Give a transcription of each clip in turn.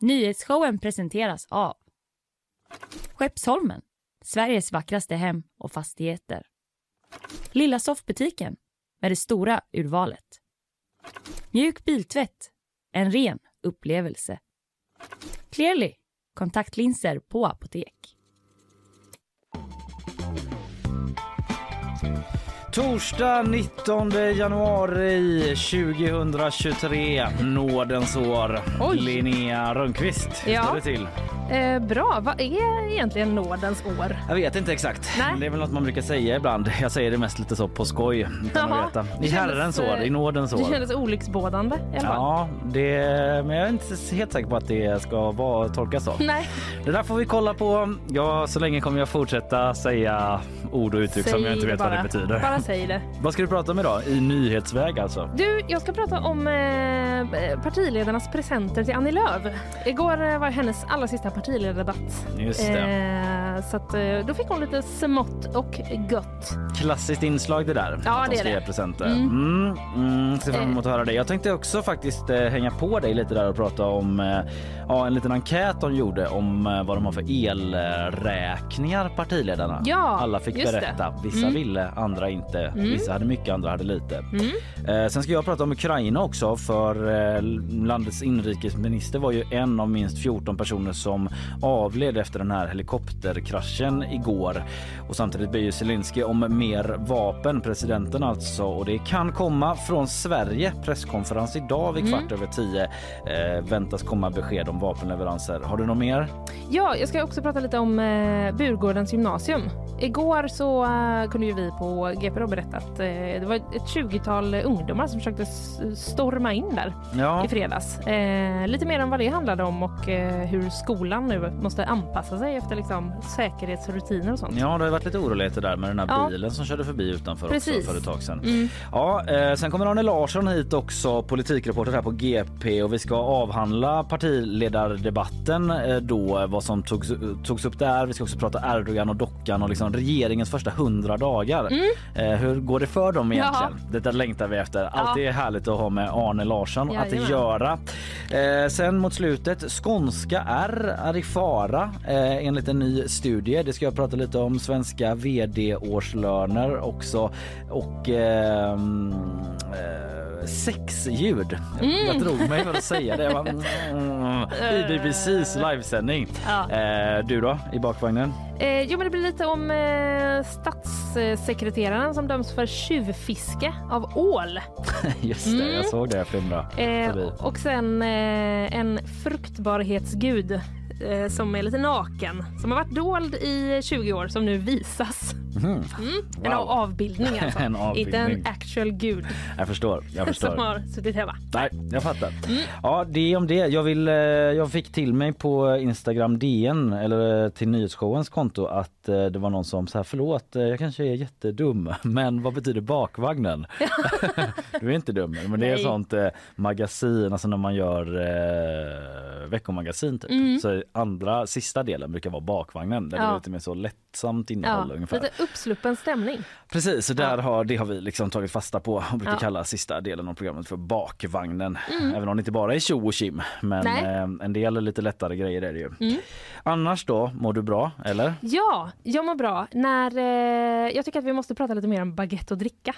Nyhetsshowen presenteras av Skeppsholmen, Sveriges vackraste hem och fastigheter. Lilla soffbutiken med det stora urvalet. Mjuk biltvätt, en ren upplevelse. Clearly, kontaktlinser på apotek. Torsdag 19 januari 2023, nådens år. Oj. Linnea Rönnqvist, hur Ja. står det till? Eh, bra. Vad är egentligen nådens år? Jag vet inte exakt. Nej. Det är väl något man brukar säga ibland. Jag säger det mest lite så på skoj. Utan Jaha. att veta. Det I herrens eh, år, i nådens Det år. kändes olycksbådande. Ja, det, men jag är inte helt säker på att det ska vara, tolkas så. Nej, Det där får vi kolla på. Ja, så länge kommer jag fortsätta säga ord och uttryck som jag inte det vet bara. vad det betyder. Bara säg det. Vad ska du prata om idag? I nyhetsväg alltså? Du, jag ska prata om eh, partiledarnas presenter till Annie Lööf. Igår eh, var hennes allra sista partiledardebatt. Just det. Eh, så att, eh, då fick hon lite smått och gött. Klassiskt inslag det där. Ja, att de det är ska det. ge presenter. Mm. Mm, ser fram emot att höra det. Jag tänkte också faktiskt eh, hänga på dig lite där och prata om eh, ja, en liten enkät de gjorde om eh, vad de har för elräkningar partiledarna. Ja, Alla fick just det. berätta. Vissa Mm. ville, andra inte. Vissa hade mycket, andra hade lite. Mm. Eh, sen ska jag prata om Ukraina också för eh, landets inrikesminister var ju en av minst 14 personer som avled efter den här helikopterkraschen igår. Och samtidigt ber ju Zelensky om mer vapen, presidenten alltså. Och det kan komma från Sverige. Presskonferens idag vid kvart över tio eh, väntas komma besked om vapenleveranser. Har du något mer? Ja, jag ska också prata lite om eh, Burgårdens gymnasium. Igår så eh, kunde ju vi på GP då berätta att eh, det var ett 20-tal ungdomar som försökte storma in där Ja, i fredags. Eh, lite mer om vad det handlade om och eh, hur skolan nu måste anpassa sig efter liksom, säkerhetsrutiner och sånt. Ja, det har varit lite oroligheter där med den här Ja. bilen som körde förbi utanför Precis. också för ett tag sedan. Mm. Ja, sen kommer Arne Larsson hit också, politikreporter här på GP och vi ska avhandla partiledardebatten då, vad som togs, togs upp där. Vi ska också prata Erdogan och dockan och liksom regeringens första hundra dagar. Eh, hur går det för dem egentligen? Detta längtar vi efter. Alltid är härligt att ha med Arne Larsson Jajamän. att göra. Eh, sen mot slutet, skånska är, är i fara eh, enligt en ny studie. Det ska jag prata lite om. Svenska vd-årslöner också och ehm, eh, sexljud. Jag, jag drog mig för att säga det. Bara, mm, I BBCs livesändning. Ja. Eh, du då, i bakvagnen? Eh, jo, men det blir lite om eh, statssekreteraren som döms för tjuvfiske av ål. Just det, Mm. jag såg det flimra Eh, och sen eh, en fruktbarhetsgud eh, som är lite naken, som har varit dold i 20 år, som nu visas. Mhm. Mm. En Wow. av- avbildning alltså. En Inte avbildning. en actual gud Jag förstår, jag förstår. som har suttit hemma. Nej, jag fattar. Mm. Ja, det om det. Jag, vill, eh, jag fick till mig på Instagram DN eller eh, till nyhetsshowens konto att eh, det var någon som sa förlåt, jag kanske är jättedum, men vad betyder bakvagnen? du är inte dum, men det är Nej. sånt eh, magasin, alltså när man gör eh, veckomagasin typ. Mm. Så andra, sista delen brukar vara bakvagnen där det Ja. är lite mer så lättsamt innehåll Ja, ungefär. lite uppsluppen stämning. Precis, så där har, det har vi liksom tagit fasta på och brukar Ja. kalla sista delen av programmet för bakvagnen. Även om det inte bara är tjo och kim, men eh, en del lite lättare grejer är det ju. Mm. Annars då, mår du bra eller? Ja, jag mår bra. När, eh, jag tycker att vi måste prata lite mer om baguette och dricka.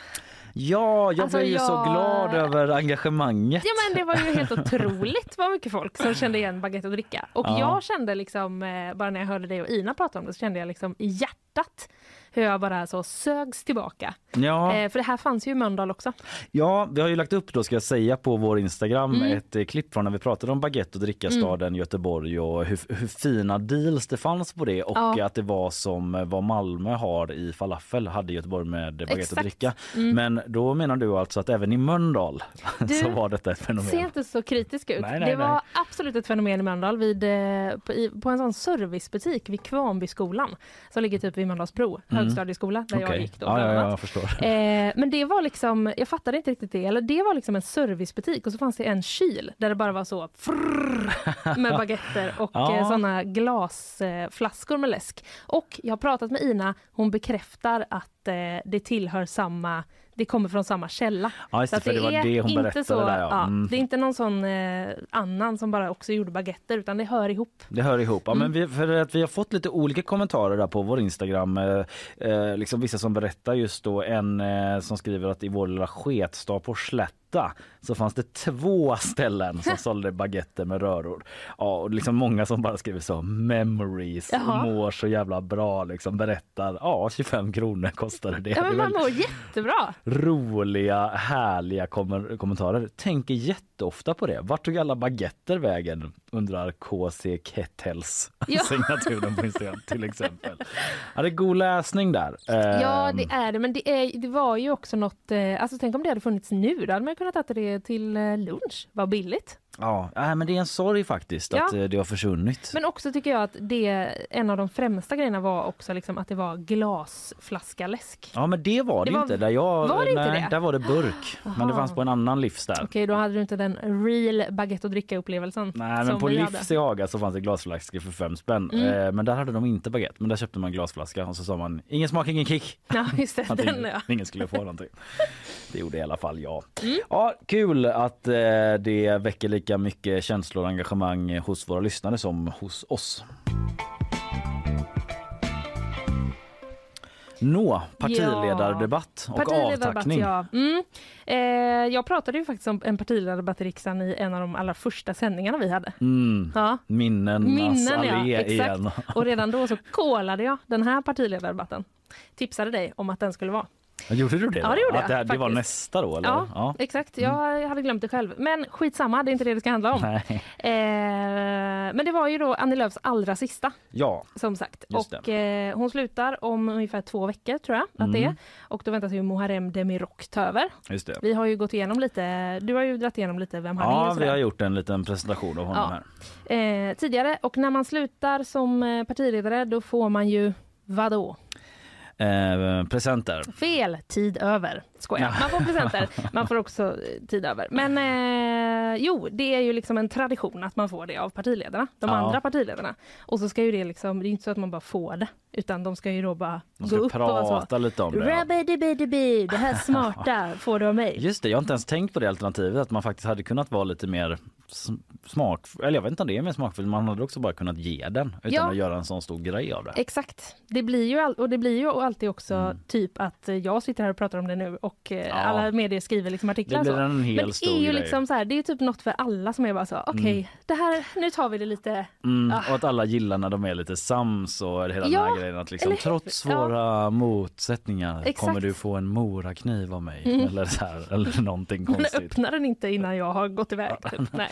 Ja, jag Alltså, blev ju så jag- glad över engagemanget. Ja men det var ju helt otroligt vad mycket folk som kände igen baguette och dricka. Och Ja. jag kände liksom, eh, bara när jag hörde dig och Ina prata om det, så kände jag liksom i hjärtat hur jag bara så sögs tillbaka. Ja, Eh, för det här fanns ju i Mölndal också. ja, vi har ju lagt upp då ska jag säga på vår Instagram Mm. ett eh, klipp från när vi pratade om baguette och dricka staden Göteborg och hur, hur fina deals det fanns på det och Ja. att det var som eh, vad Malmö har i falafel hade Göteborg med baguette och Exakt. Mm. dricka. Men då menar du alltså att även i Mölndal Du, så var detta ett fenomen? Se inte så kritisk ut. Nej, nej, det var nej. absolut ett fenomen i Mölndal vid, eh, på, i, på en sån servicebutik vid Kvarnbyskolan som ligger typ vid Mölndalsbro högstadieskola där jag Mm. Okej. gick då. Ja, ja, jag förstår. Eh, men det var liksom, jag fattade inte riktigt det. Eller det var liksom en servicebutik och så fanns det en kyl där det bara var så frrrr, med baguetter och Ja. eh, såna glasflaskor med läsk. Och jag har pratat med Ina, hon bekräftar att att eh, det tillhör samma, det kommer från samma källa. Ja, just Så det, att för det var det hon inte berättade så, där. Ja. ja, Mm. Det är inte någon sån eh, annan som bara också gjorde baguetter utan det hör ihop. Det hör ihop. Ja, Mm. men vi, för att vi har fått lite olika kommentarer där på vår Instagram. Eh, eh, liksom vissa som berättar just då en eh, som skriver att i vår lilla sketstad på Slätta så fanns det två ställen som sålde baguetter med röror. Ja, och liksom många som bara skriver så memories Jaha. mår så jävla bra liksom berättar. Ja, 25 kronor kostade det. Ja, men man mår jättebra. roliga, härliga kommer- kommentarer. Tänker jätteofta på det. Vart tog alla baguetter vägen? Undrar KC Kettels. Ja. Signaturen på Instagram till exempel. Ja, det är god läsning där. Ja Ehm, det är det men det, är, det var ju också något, eh, alltså tänk om det hade funnits nu, då hade man kunnat äta det till eh, lunch, vad billigt. Ja, men det är en sorg faktiskt Ja. att eh, det har försvunnit. Men också tycker jag att det, en av de främsta grejerna var också liksom att det var glasflaska läsk. Ja men det var det, Det var- inte. Där, jag, var det inte nej, det? där var det burk. Men det Aha. fanns på en annan livs där. Okej, då hade du inte den real baguette och dricka upplevelsen. Nej men på Livs hade. i Haga så fanns det glasflaskor för fem spänn. Mm. Eh, men där hade de inte baguette. Men där köpte man glasflaska och så sa man ingen smak ingen kick. Ja, just det. Den, ingen, ja. ingen skulle få någonting. Det gjorde i alla fall jag. Mm. Ja, kul att eh, det väcker lika mycket känslor och engagemang hos våra lyssnare som hos oss. Nå, partiledardebatt och Partiledardebatt, avtackning. ja. Mm. Eh, jag pratade ju faktiskt om en partiledardebatt i riksdagen i en av de allra första sändningarna vi hade. Mm, Ja. minnenas Minnen, ja, allé exakt. igen. Och redan då så kollade jag den här partiledardebatten. Tipsade dig om att den skulle vara. Gjorde du det? Ja, då? det gjorde att jag, det, det var nästa då? Eller? Ja, ja. exakt. Jag hade glömt det själv. Men skitsamma, det är inte det det ska handla om. Eh, men det var ju då Annie Lööfs allra sista, ja, som sagt. Just och eh, hon slutar om ungefär två veckor, tror jag att det Mm. är. Och då väntas ju Muharrem Demirok ta över. just det. Vi har ju gått igenom lite, du har ju dragit igenom lite vem han är. Ja, vi har gjort en liten presentation av honom Ja. här. eh, tidigare. Och när man slutar som eh, partiledare då får man ju vadå? Eh, presenter. Fel, tid över. Skojar. Man får presenter, man får också eh, tid över. Men eh, jo, det är ju liksom en tradition att man får det av partiledarna, de Ja. andra partiledarna. Och så ska ju det liksom, det är inte så att man bara får det, utan de ska ju då bara De gå upp och vara så. lite om det. det här smarta får du av mig. Just det, jag har inte ens tänkt på det alternativet att man faktiskt hade kunnat vara lite mer smak, eller jag vet inte om det är mer smakfullt, man hade också bara kunnat ge den utan Ja. att göra en sån stor grej av det. Exakt. Det blir ju all, och det blir ju alltid också Mm. typ att eh, jag sitter här och pratar om det nu och eh, Ja. alla medier skriver liksom artiklar Det blir en hel Men det stor är ju grej. liksom så här, det är typ något för alla som är bara så, okej, det här, nu tar vi det lite Mm, Ah. och att alla gillar när de är lite sams och hela den Ja, här grejen att liksom eller trots Ja. våra motsättningar Exakt. kommer du få en morakniv av mig Mm. eller så här, eller någonting Men konstigt. öppna den inte innan jag har gått iväg. Typ. Nej.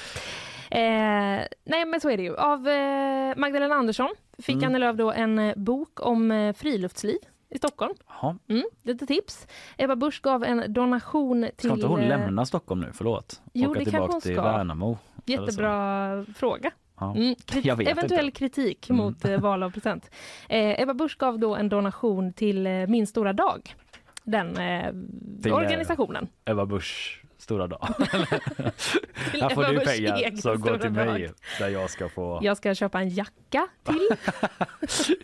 Eh, nej men så är det ju. Av eh, Magdalena Andersson fick Mm. Annie Lööf då en eh, bok om eh, friluftsliv i Stockholm. Jaha. Mm, lite tips. Ebba Busch gav en donation till... Ska inte hon eh, lämna Stockholm nu? Förlåt. Jo, Åka det tillbaka hon till ska. Värnamo. Jättebra fråga. Ja. Mm, krit- Jag vet eventuell inte. kritik Mm. mot eh, val av present. Eh, Ebba Busch gav då en donation till eh, Min stora dag. Den eh, Till, eh, organisationen. Ebba Busch stora dag. Här får du pengar som går till mig dag. där jag ska få... Jag ska köpa en jacka till.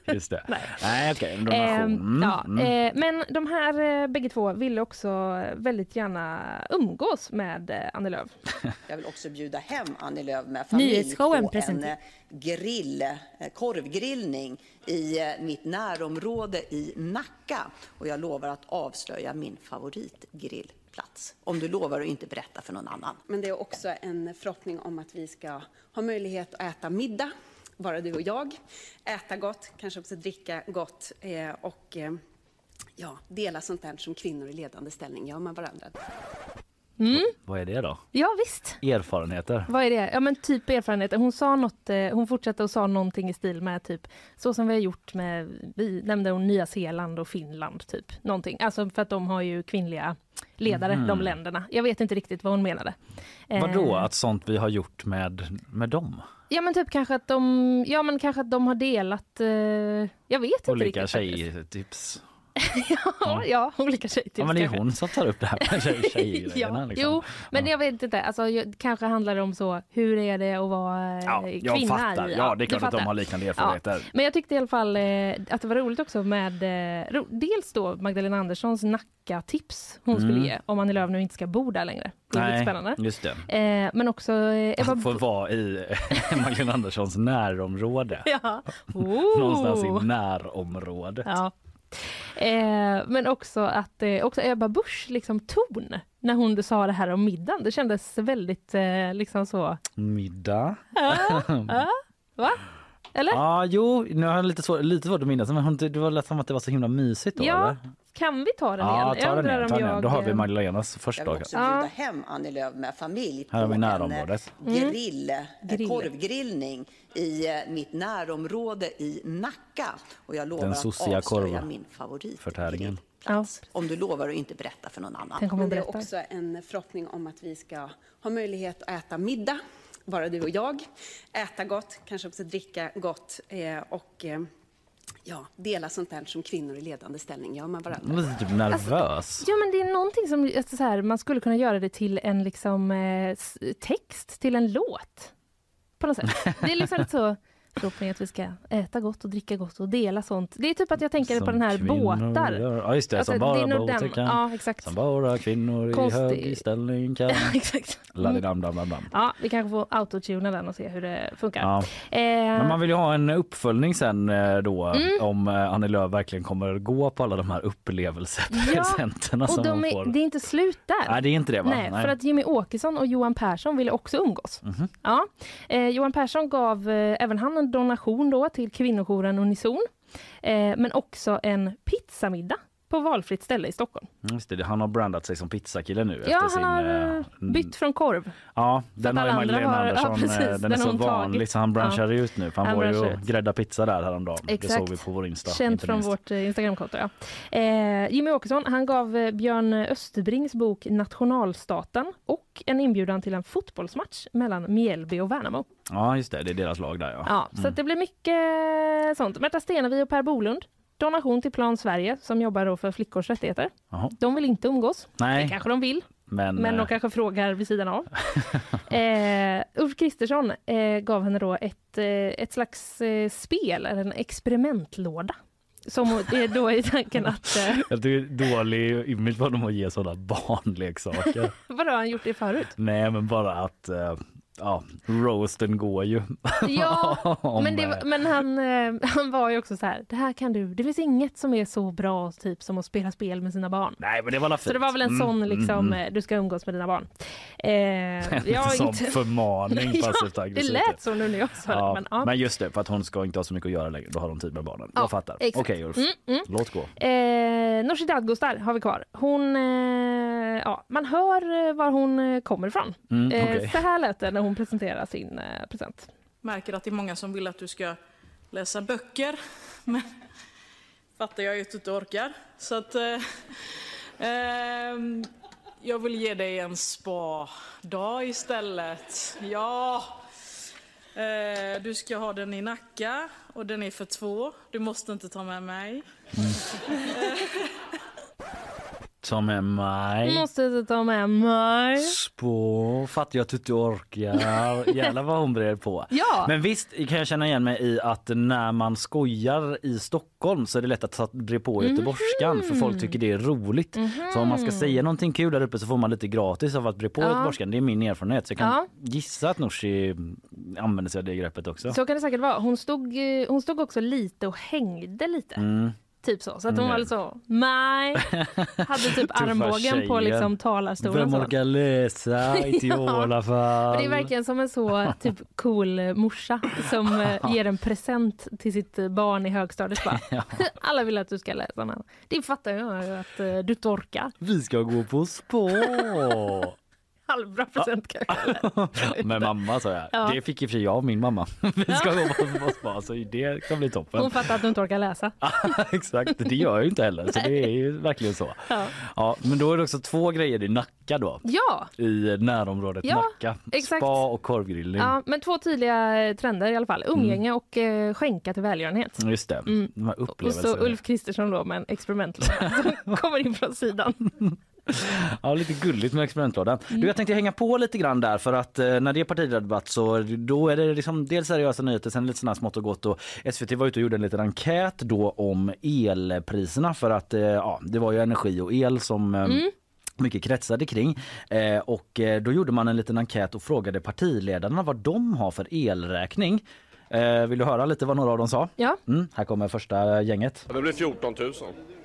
Just det. Nej. Nej okej, en donation. Ehm, Mm, ja, mm. eh, men de här eh, bägge två ville också väldigt gärna umgås med eh, Annie Lööf. Jag vill också bjuda hem Annie Lööf med familj på en grill, korvgrillning i mitt närområde i Nacka. Och jag lovar att avslöja min plats Om du lovar att inte berätta för någon annan. Men det är också en förhoppning om att vi ska ha möjlighet att äta middag, bara du och jag. Äta gott, kanske också dricka gott eh, och eh, ja, dela sånt där som kvinnor i ledande ställning gör med varandra. Vad är det då? Ja visst. Erfarenheter? Vad är det? Ja men typ erfarenheter. Hon sa något, eh, hon fortsatte och sa någonting i stil med typ så som vi har gjort med, vi nämnde hon Nya Zeeland och Finland typ. Någonting. Alltså för att de har ju kvinnliga ledare, de länderna. Jag vet inte riktigt vad hon menade. Eh, Vadå att sånt vi har gjort med, med dem? Ja men typ kanske att de, ja men kanske att de har delat, eh, jag vet inte Olika riktigt. faktiskt. tjejtips? Ja, ja, olika tjejtips Ja, men det är kanske. hon som tar upp det här med tjej, tjejgrejerna. Ja, liksom. Jo, men jag vet inte. Alltså, kanske handlar det om så, hur är det att vara eh, Ja, kvinna? jag fattar. Ja, det är klart att de har liknande erfarenheter. Men jag tyckte i alla fall eh, att det var roligt också med eh, dels då Magdalena Anderssons Nacka-tips hon skulle Mm. ge om Annie Lööf nu inte ska bo där längre. Det är lite spännande. just det. Eh, men också eh, Ebba... Får vara i Magdalena Anderssons närområde. ja. Någonstans Oh. i närområdet. Ja. Eh, men också att eh, också Ebba Busch liksom ton när hon sa det här om middagen. Det kändes väldigt eh, liksom så. Middag. Ja, va? Eller? Ja, jo, nu har jag lite svårt, lite svårt att minnas men det var lät som att det var så himla mysigt då Ja, eller? Kan vi ta den Ja, igen? ta den igen, ta den igen. Då har vi eh, Magdalenas Jag första. vill också Ja. bjuda hem Annie Lööf med familj på Här har vi en närområdet. eh, grill, eh, Grill. korvgrillning i mitt närområde i Nacka. Och jag lovar Den att sossiga avslöja min förtäringen. favoritgrillplats. Om du lovar att inte berätta för någon annan. Tänk om hon Men det är också en förhoppning om att vi ska ha möjlighet att äta middag, bara du och jag. Äta gott, kanske också dricka gott eh, och eh, ja, dela sånt där som kvinnor i ledande ställning gör med varandra. Jag blir typ nervös. Ja men det är någonting som alltså, så här, man skulle kunna göra det till en liksom eh, text till en låt. På något sätt. Det är liksom lite så förhoppning att vi ska äta gott och dricka gott och dela sånt. Det är typ att jag tänker på Som den här kvinnor båtar. Ja just det, Alltså, som det är bara nog båtar kan. Ja exakt. Som bara kvinnor Konstig- i hög ställning kan. exakt. Ladidam, dam, dam, dam. Ja, vi kanske får autotuna den och se hur det funkar. Ja. Eh, Men man vill ju ha en uppföljning sen eh, då Mm. om eh, Annie Lööf verkligen kommer gå på alla de här upplevelsepresenterna och som de är, får. det är inte slut där. Nej det är inte det va? Nej, för att Jimmy Åkesson och Johan Persson ville också umgås. Mhm. Ja. Eh, Johan Persson gav eh, även han en donation då till kvinnojouren Unison. Eh, men också en pizzamiddag på valfritt ställe i Stockholm. Just det, han har brandat sig som pizzakille nu Ja, efter han sin... har eh, eh, bytt från korv. Ja, den att har ju Magdalena har- ja, Andersson, eh, precis, den är den har så vanlig tagit. så han branschar Ja. ut nu. För han, Han var ju och grädda pizza där häromdagen. Det Exakt. såg vi på vår Insta. Känt från minst. vårt eh, Instagramkonto. Ja. Eh, Jimmy Åkesson han gav eh, Björn Österbrings bok Nationalstaten och en inbjudan till en fotbollsmatch mellan Mjällby och Värnamo. Ja just det, det är deras lag där ja. Ja, så att det blir mycket sånt. Märta Stenevi och Per Bolund. Donation till Plan Sverige som jobbar för flickors rättigheter. Jaha. De vill inte umgås. Det Nej, kanske de vill, men, men eh, de kanske frågar vid sidan av. eh, Ulf Kristersson eh, gav henne då ett, eh, ett slags eh, spel, eller en experimentlåda. Som är då i tanken att... Eh, jag tycker det är dålig image på dem att ge sådana barnleksaker. vadå, har han gjort det förut? Nej men bara att eh, ja, roasten går ju. Ja, men, det, eh, men han, eh, han var ju också så här, det här kan du, det finns inget som är så bra typ som att spela spel med sina barn. Nej men det var. Så det var väl en Mm, sån mm, liksom, mm. eh, du ska umgås med dina barn. Eh, En jag sån inte... förmaning ja, passivt det aggressivt. lät så nu när jag sa Ja, det. Men, ja. Men just det, för att hon ska inte ha så mycket att göra längre. Då har hon tid med barnen. Ja, jag fattar. Okej exakt. Ulf, Mm, mm. låt gå. Eh, Nooshi Dadgostar har vi kvar. Hon, eh, ja, man hör eh, var hon eh, kommer ifrån. Mm, Eh, okej. Så här lät det hon presenterar sin eh, present. märker att det är många som vill att du ska läsa böcker. Men fattar jag ju att du inte orkar. Så att... Eh, ehm, jag vill ge dig en spa-dag istället. Ja! Eh, du ska ha den i Nacka och den är för två. Du måste inte ta med mig. Som är mig. Måste du ta med mig? Spå, fattar jag att du inte orkar. Jävlar vad hon brer på. Ja. Men visst kan jag känna igen mig i att när man skojar i Stockholm så är det lätt att ta- bre på göteborgskan för folk tycker det är roligt. Så om man ska säga någonting kul där uppe så får man lite gratis av att bre på Ja. göteborgskan. Det är min erfarenhet. Så jag kan Ja. gissa att Nooshi använder sig av det greppet också. Så kan det säkert vara. Hon stod, eh, hon stod också lite och hängde lite. Mm. Typ så. Så att hon Mm. var lite så, nej. Hade typ armbågen på liksom talarstolen. Vem orkar läsa? Inte jag i alla fall. Det är verkligen som en så typ cool eh, morsa som eh, ger en present till sitt eh, barn i högstadiet. Bara. Alla vill att du ska läsa men det fattar jag att du inte orkar. Vi ska gå på spa. Halvbra present kanske. Med mamma sa jag. Ja. Det fick i och för sig jag av min mamma. Vi ska gå på, spa så det kan bli toppen. Hon fattar att du inte orkar läsa. Exakt, det gör jag ju inte heller så det är ju verkligen så. Ja. Ja, men då är det också två grejer i Nacka då. Ja, I närområdet Ja, Nacka. exakt. Spa och korvgrillning. ja, men två tydliga eh, trender i alla fall. Umgänge och eh, skänka till välgörenhet. Just det, Mm. de Och så Ulf Kristersson då med en experimentlåda som kommer in från sidan. Ja, lite gulligt med experimentlådan. Mm. Du, jag tänkte hänga på lite grann där för att eh, när det är partiledardebatt så då är det liksom dels seriösa nyheter, sen lite sådana smått och gott och SVT var ute och gjorde en liten enkät då om elpriserna för att eh, ja, det var ju energi och el som eh, Mm. mycket kretsade kring. Eh, och eh, då gjorde man en liten enkät och frågade partiledarna vad de har för elräkning. Eh, vill du höra lite vad några av dem sa? Ja. Mm, här kommer första gänget. Det blir 14 000.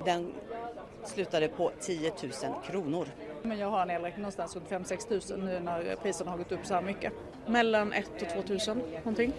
Den slutade på 10 000 kronor. Men jag har en elräkning någonstans runt 5-6 000 nu när priserna har gått upp så här mycket. Mellan 1 och 2 000, någonting.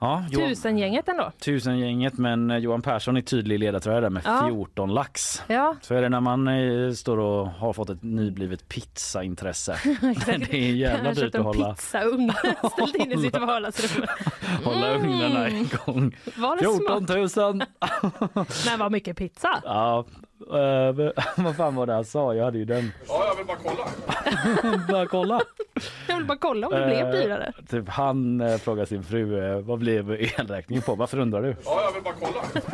Ja, Johan- Tusengänget ändå. Tusengänget men eh, Johan Persson är tydlig ledartröja där med Ja. 14 lax. Ja, Så är det när man eh, står och har fått ett nyblivet pizzaintresse. det är jävla dyrt att hålla, pizzaugn ställt in i sitt vardagsrum. hålla ugnarna igång. Var det 14 smart? 000! Men vad mycket pizza. Ja, eh, vad fan var det han sa? Jag hade ju den. Ja, jag vill bara kolla. Bara kolla. Jag vill bara kolla om det blev Eh, dyrare. Typ han eh, frågar sin fru vad blev elräkningen på? Varför undrar du? Ja, jag vill bara kolla.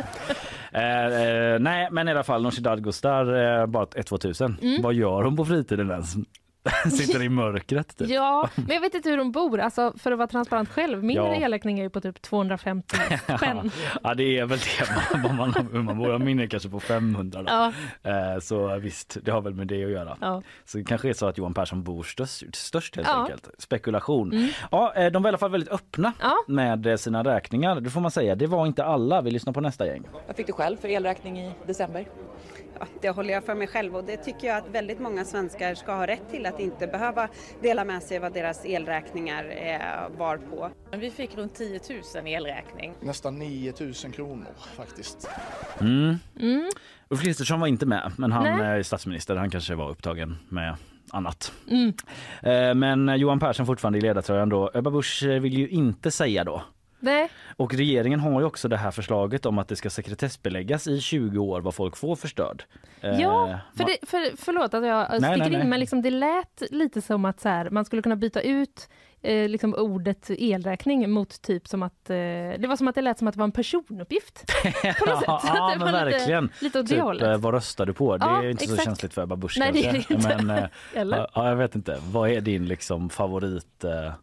Eh, eh, nej men i alla fall Nooshi Dadgostar eh, bara ett 2000. Mm. Vad gör hon på fritiden ens? Sitter i mörkret typ. Ja, men jag vet inte hur de bor. Alltså, för att vara transparent själv, min Ja. elräkning är ju på typ 250 spänn. Ja det är väl det man, man, man, hur man bor. Min är kanske på 500 då. Ja, Eh, så visst, det har väl med det att göra. ja. Så det kanske är så att Johan Persson bor störst, störst helt Ja. Mm. enkelt. Spekulation. Ja, eh, de var i alla fall väldigt öppna Ja. med eh, sina räkningar. Det får man säga. Det var inte alla. Vi lyssnar på nästa gäng. Vad fick du själv för elräkning i december? Ja, det håller jag för mig själv och det tycker jag att väldigt många svenskar ska ha rätt till att inte behöva dela med sig vad deras elräkningar eh, var på. Vi fick runt 10 000 i elräkning. Nästan 9 000 kronor faktiskt. Mm. Mm. Ulf Kristersson var inte med, men han Nej. eh, är statsminister. Han kanske var upptagen med annat. Mm. Eh, Men Johan Persson fortfarande i ledartröjan då. Ebba Busch vill ju inte säga då. Nej, Och regeringen har ju också det här förslaget om att det ska sekretessbeläggas i 20 år vad folk får för stöd. Eh, Ja, för det, för, förlåt att jag Nej, sticker nej, nej. in, men liksom det lät lite som att så här, man skulle kunna byta ut eh, liksom ordet elräkning mot typ som att... Eh, det var som att det lät som att det var en personuppgift. På något sätt. Ja, Att det men verkligen. Lite, lite åt Typ, hållet. eh, vad röstar du på? Det Ja, är inte så exakt. känsligt för Ebba Busch Nej, det är kanske. det inte. Men eh, Eller? ja, ja, jag vet inte. Vad är din liksom favorit eh,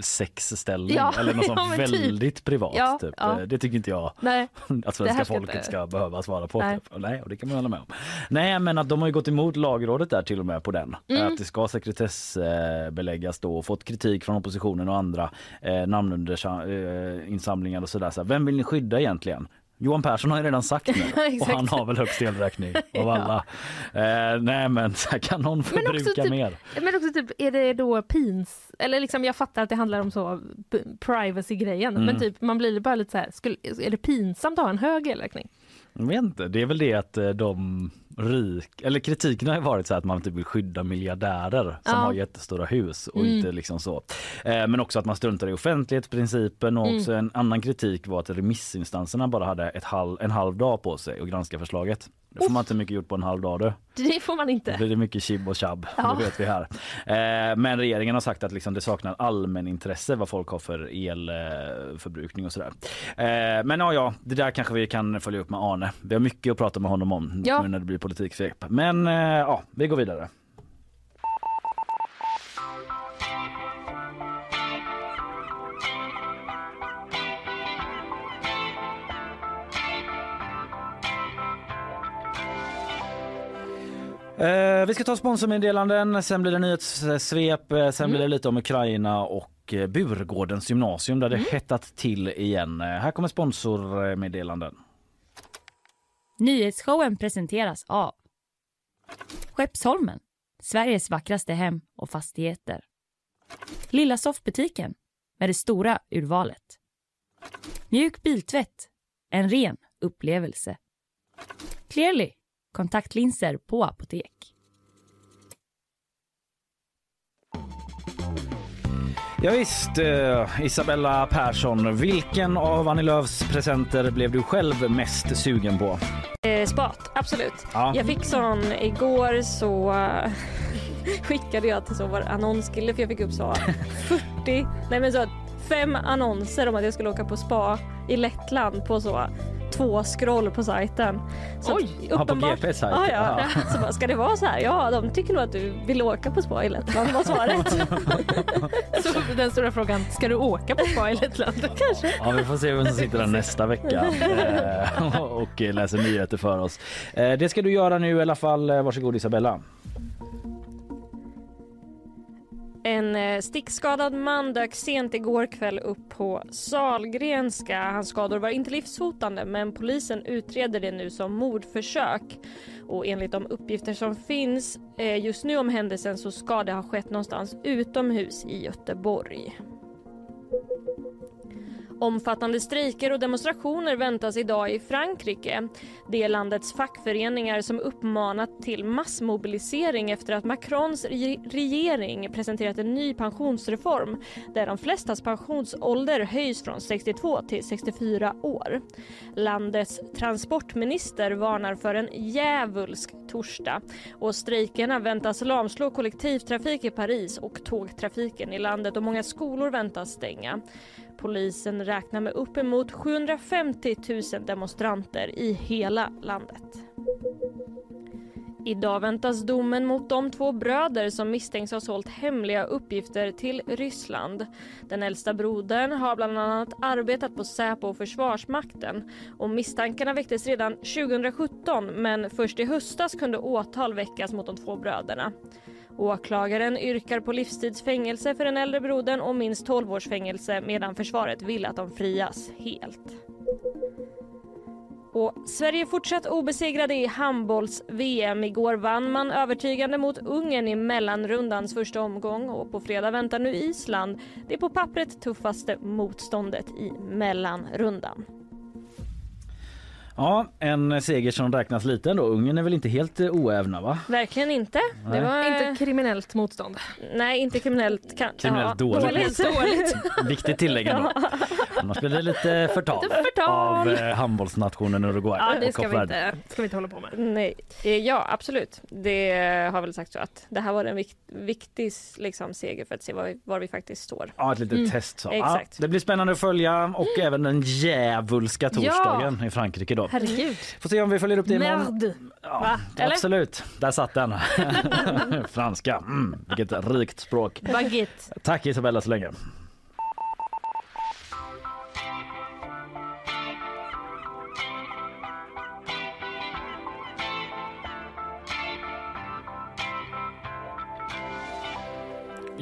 sexställning? Ja, Eller något ja, sånt typ. väldigt privat. Ja, typ. Eh, Det tycker inte jag Nej, att svenska ska folket inte- ska behöva svara på. Nej. Typ. Nej, och det kan man hålla med om. Nej, men att de har ju gått emot lagrådet där till och med på den. Mm. Att det ska sekretessbeläggas då och fått kritik från oppositionen och andra eh, namnundersamlingar och sådär. Så vem vill ni skydda egentligen? Johan Persson har ju redan sagt nu och han har väl högst elräkning av Ja. alla. Eh, nej men kan någon Men förbruka typ- mer? men också typ, är det då pins... Eller liksom, jag fattar att det handlar om så p- privacy-grejen, Mm. men typ man blir bara lite så här, skulle, är det pinsamt att ha en hög elräkning? Jag vet inte, det är väl det att eh, de rik, eller kritiken har varit så att man typ vill skydda miljardärer som Ja. har jättestora hus och Mm. inte liksom så. Eh, men också att man struntar i offentlighetsprincipen och Mm. också en annan kritik var att remissinstanserna bara hade ett halv, en halv dag på sig att granska förslaget. Det får man inte mycket gjort på en halv dag du. Det får man inte. Det mycket chib och tjabb, Ja. det vet vi här. Eh, men regeringen har sagt att liksom det saknar allmänintresse vad folk har för elförbrukning och sådär. Eh, men ja, ja, det där kanske vi kan följa upp med Arne. Vi har mycket att prata med honom om Ja. nu när det blir politiksvep. Men eh, ja, vi går vidare. Eh, vi ska ta sponsormeddelanden, sen blir det nyhetssvep, eh, sen blir det lite om Ukraina och eh, Burgårdens gymnasium där det hettat till igen. Eh, här kommer sponsormeddelanden. Nyhetsshowen presenteras av Skeppsholmen, Sveriges vackraste hem och fastigheter. Lilla soffbutiken med det stora urvalet. Mjuk biltvätt, en ren upplevelse. Clearly, kontaktlinser på apotek. Ja, visst, eh, Isabella Persson, vilken av Annie Lööfs presenter blev du själv mest sugen på? Eh, spat, absolut. Ja. Jag fick sån igår så skickade jag till så vår annonskille för jag fick upp så 40, nej men så fem annonser om att jag skulle åka på spa i Lettland på så två scroll på sajten. Så Oj! på uppenbart- GP sajt. Ja, ja. Ja. Så bara, ska det vara så här? Ja, de tycker nog att du vill åka på spa i Lettland var svaret. Så den stora frågan, ska du åka på spa i Lettland? Kanske. Ja, vi får se vem som sitter där nästa vecka eh, och läser nyheter för oss. Eh, Det ska du göra nu i alla fall. Eh, Varsågod Isabella. En eh, stickskadad man dök sent igår kväll upp på Salgrenska. Hans skador var inte livshotande men polisen utreder det nu som mordförsök. Och enligt de uppgifter som finns eh, just nu om händelsen så ska det ha skett någonstans utomhus i Göteborg. Omfattande strejker och demonstrationer väntas idag i Frankrike. Det är landets fackföreningar som uppmanat till massmobilisering efter att Macrons regering presenterat en ny pensionsreform där de flestas pensionsålder höjs från 62 till 64 år. Landets transportminister varnar för en djävulsk torsdag och strejkerna väntas lamslå kollektivtrafik i Paris och tågtrafiken i landet och många skolor väntas stänga. Polisen räknar med uppemot 750 000 demonstranter i hela landet. Idag väntas domen mot de två bröder som misstänks ha sålt hemliga uppgifter till Ryssland. Den äldsta brodern har bland annat arbetat på Säpo och Försvarsmakten och misstankarna väcktes redan 2017 men först i höstas kunde åtal väckas mot de två bröderna. Åklagaren yrkar på livstidsfängelse för den äldre brodern och minst 12 års fängelse medan försvaret vill att de frias helt. Och Sverige fortsatt obesegrade i handbolls-VM. Igår vann man övertygande mot Ungern i mellanrundans första omgång och på fredag väntar nu Island. Det är på pappret tuffaste motståndet i mellanrundan. Ja, en seger som räknas liten då. Ungern är väl inte helt eh, oävna va? Verkligen inte. Nej. Det var... Inte kriminellt motstånd. Nej, inte kriminellt. Kan... Kriminellt dåligt. dåligt. dåligt. Viktigt tillägg ändå. Annars blir det lite förtal, Lite förtal. av eh, handbollsnationen Uruguay Ja, det ska vi, inte, ska vi inte hålla på med. Nej, eh, ja absolut. Det har väl sagt så att det här var en vikt, viktig liksom, seger för att se var vi, var vi faktiskt står. Ja, ett litet Mm. test. Så. Exakt. Ja, det blir spännande att följa och även den djävulska torsdagen i Frankrike då. Herregud. Får se om vi följer upp det imorgon. Merde. Ja, absolut, där satt den. Franska, mm, vilket rikt språk. Baguette. Tack Isabella så länge.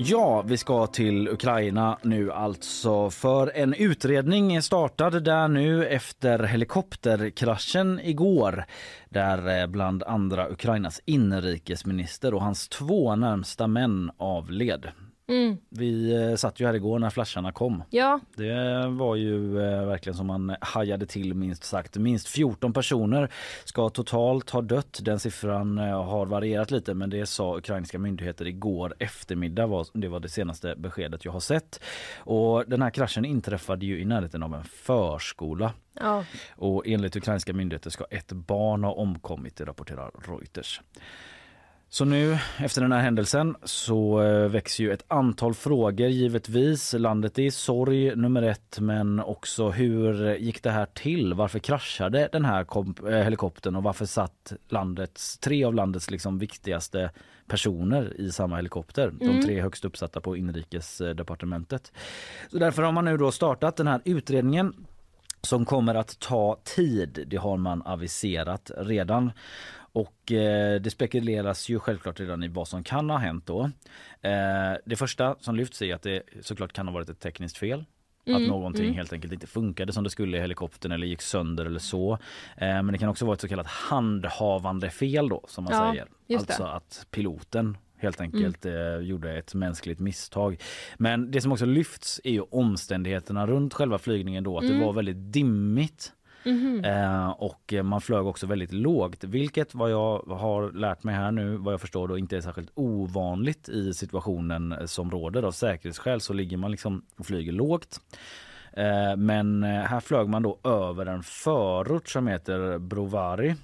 Ja, vi ska till Ukraina nu alltså för en utredning är startad där nu efter helikopterkraschen igår där eh, bland andra Ukrainas inrikesminister och hans två närmsta män avled. Mm. Vi eh, satt ju här igår när flasharna kom. Ja, Det var ju eh, verkligen som man hajade till minst sagt. Minst 14 personer ska totalt ha dött. Den siffran eh, har varierat lite men det sa ukrainska myndigheter igår eftermiddag. Var, det var det senaste beskedet jag har sett. Och den här kraschen inträffade ju i närheten av en förskola. ja. Och enligt ukrainska myndigheter ska ett barn ha omkommit, rapporterar Reuters. Så nu efter den här händelsen så eh, växer ju ett antal frågor givetvis. Landet är i sorg nummer ett men också hur gick det här till? Varför kraschade den här eh, helikoptern och varför satt landets, tre av landets liksom viktigaste personer i samma helikopter? De Mm. tre högst uppsatta på inrikesdepartementet. Så därför har man nu då startat den här utredningen som kommer att ta tid. Det har man aviserat redan. Och eh, det spekuleras ju självklart redan i vad som kan ha hänt då. Eh, det första som lyfts är att det såklart kan ha varit ett tekniskt fel. Mm, Att någonting mm. helt enkelt inte funkade som det skulle i helikoptern eller gick sönder eller så. Eh, men det kan också vara ett så kallat handhavande fel då som man Ja, säger. just det. Alltså att piloten helt enkelt eh, gjorde ett mänskligt misstag. Men det som också lyfts är ju omständigheterna runt själva flygningen då. Att Mm. det var väldigt dimmigt. Mhm. Eh, och man flög också väldigt lågt, vilket vad jag har lärt mig här nu, vad jag förstår då inte är särskilt ovanligt i situationen som råder. Av säkerhetsskäl så ligger man liksom och flyger lågt. Eh, Men eh, här flög man då över en förort som heter Brovari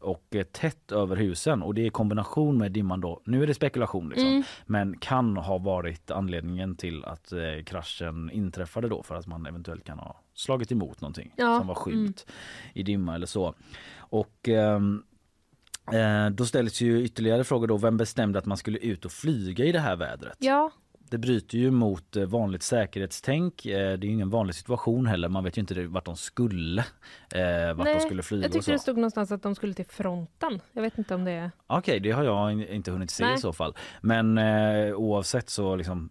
och tätt över husen och det är i kombination med dimman då. Nu är det spekulation liksom, Mm. men kan ha varit anledningen till att kraschen inträffade då för att man eventuellt kan ha slagit emot någonting Ja, som var skymt i dimma eller så. Och ehm, eh, då ställs ju ytterligare frågor då. Vem bestämde att man skulle ut och flyga i det här vädret? Ja, Det bryter ju mot eh, vanligt säkerhetstänk. Eh, Det är ju ingen vanlig situation heller. Man vet ju inte vart de skulle. Eh, vart de skulle flyga jag tyckte det stod någonstans att de skulle till fronten. Jag vet inte om det är... Okej, det har jag in- inte hunnit se Nej. i så fall. Men eh, oavsett så liksom,